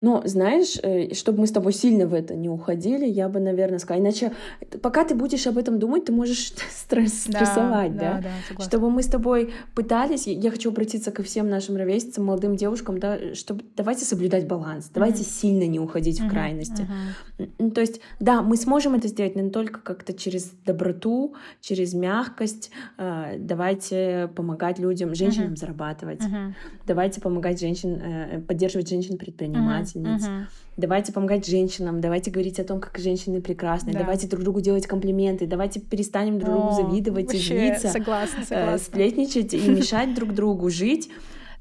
Но, знаешь, э, чтобы мы с тобой сильно в это не уходили, я бы, наверное, сказала. Иначе, пока ты будешь об этом думать, ты можешь стресс, да, стрессовать, да?
да? да
чтобы мы с тобой пытались, я хочу обратиться ко всем нашим ровесницам, молодым девушкам, да, чтобы давайте соблюдать баланс, давайте mm-hmm. сильно не уходить mm-hmm. в крайности. Mm-hmm. То есть, да, мы сможем это сделать, но только как-то через доброту, через мягкость. Э, давайте помогать людям, женщинам mm-hmm. зарабатывать. Mm-hmm. Давайте помогать женщин, э, поддерживать женщин-предпринимателей. Предпринимательниц. Uh-huh. Давайте помогать женщинам, давайте говорить о том, как женщины прекрасны, да. давайте друг другу делать комплименты, давайте перестанем друг другу завидовать и злиться,
согласна, согласна.
Э, сплетничать и мешать друг другу жить.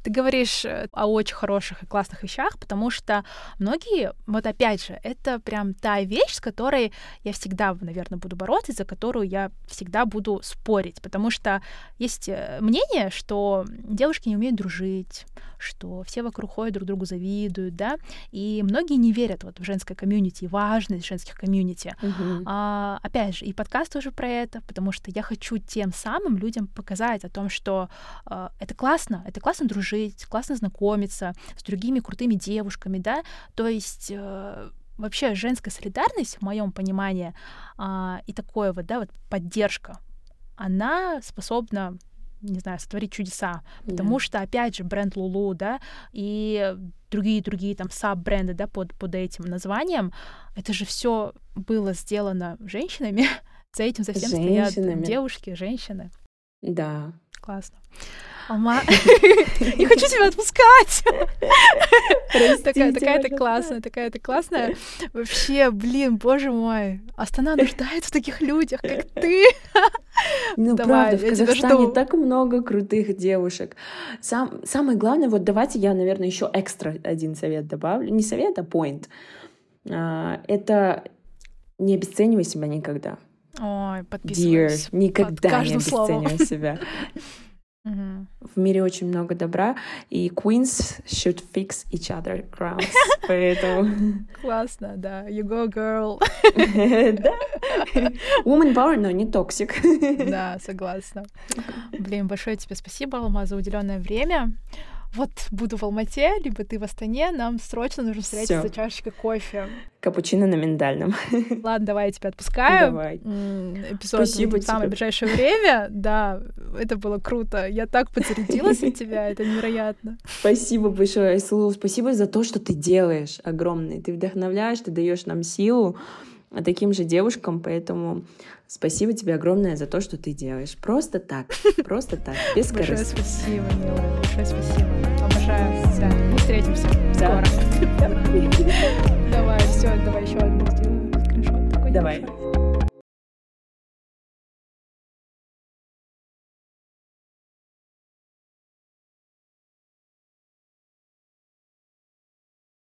Ты говоришь э, о очень хороших и классных вещах, потому что многие, вот опять же, это прям та вещь, с которой я всегда, наверное, буду бороться, за которую я всегда буду спорить, потому что есть э, мнение, что девушки не умеют дружить, что все вокруг ходят, друг другу завидуют, да, и многие не верят вот в женское комьюнити, важность женских комьюнити.
Uh-huh.
А, опять же, и подкаст тоже про это, потому что я хочу тем самым людям показать о том, что а, это классно, это классно дружить, классно знакомиться с другими крутыми девушками, да, то есть э, вообще женская солидарность, в моем понимании, а, и такое вот, да, вот поддержка, она способна не знаю, сотворить чудеса. Потому yeah. что, опять же, бренд Лулу, да, и другие-другие там саб-бренды, да, под, под этим названием, это же все было сделано женщинами. За этим совсем стоят девушки, женщины.
Да.
Классно. Алма, не хочу тебя отпускать. Такая, ты классная, такая ты классная. Вообще, блин, боже мой, Астана нуждается в таких людях, как ты.
Ну, Давай, правда, в Казахстане так много крутых девушек. Сам, самое главное, вот давайте я, наверное, еще экстра один совет добавлю. Не совет, а point. А, это не обесценивай себя никогда.
Ой, подписываюсь.
Dear, никогда не обесценивай себя. В мире очень много добра, и queens should fix each other crowns. Поэтому...
Классно, да. You go, girl.
Да. Woman power, но не toxic.
Да, согласна. Блин, большое тебе спасибо, Алма, за уделенное время вот буду в Алмате, либо ты в Астане, нам срочно нужно встретиться за чашечкой кофе.
Капучино на миндальном.
Ладно, давай я тебя отпускаю.
Давай.
Эпизод Спасибо в самое ближайшее время. Да, это было круто. Я так подзарядилась от тебя, это невероятно.
Спасибо большое, Айсулу. Спасибо за то, что ты делаешь огромное. Ты вдохновляешь, ты даешь нам силу таким же девушкам, поэтому спасибо тебе огромное за то, что ты делаешь. Просто так, просто так, без
корысти. Большое спасибо, милая, большое спасибо. Обожаю. Да, мы встретимся скоро. Давай, все, давай еще одну сделаем.
Давай.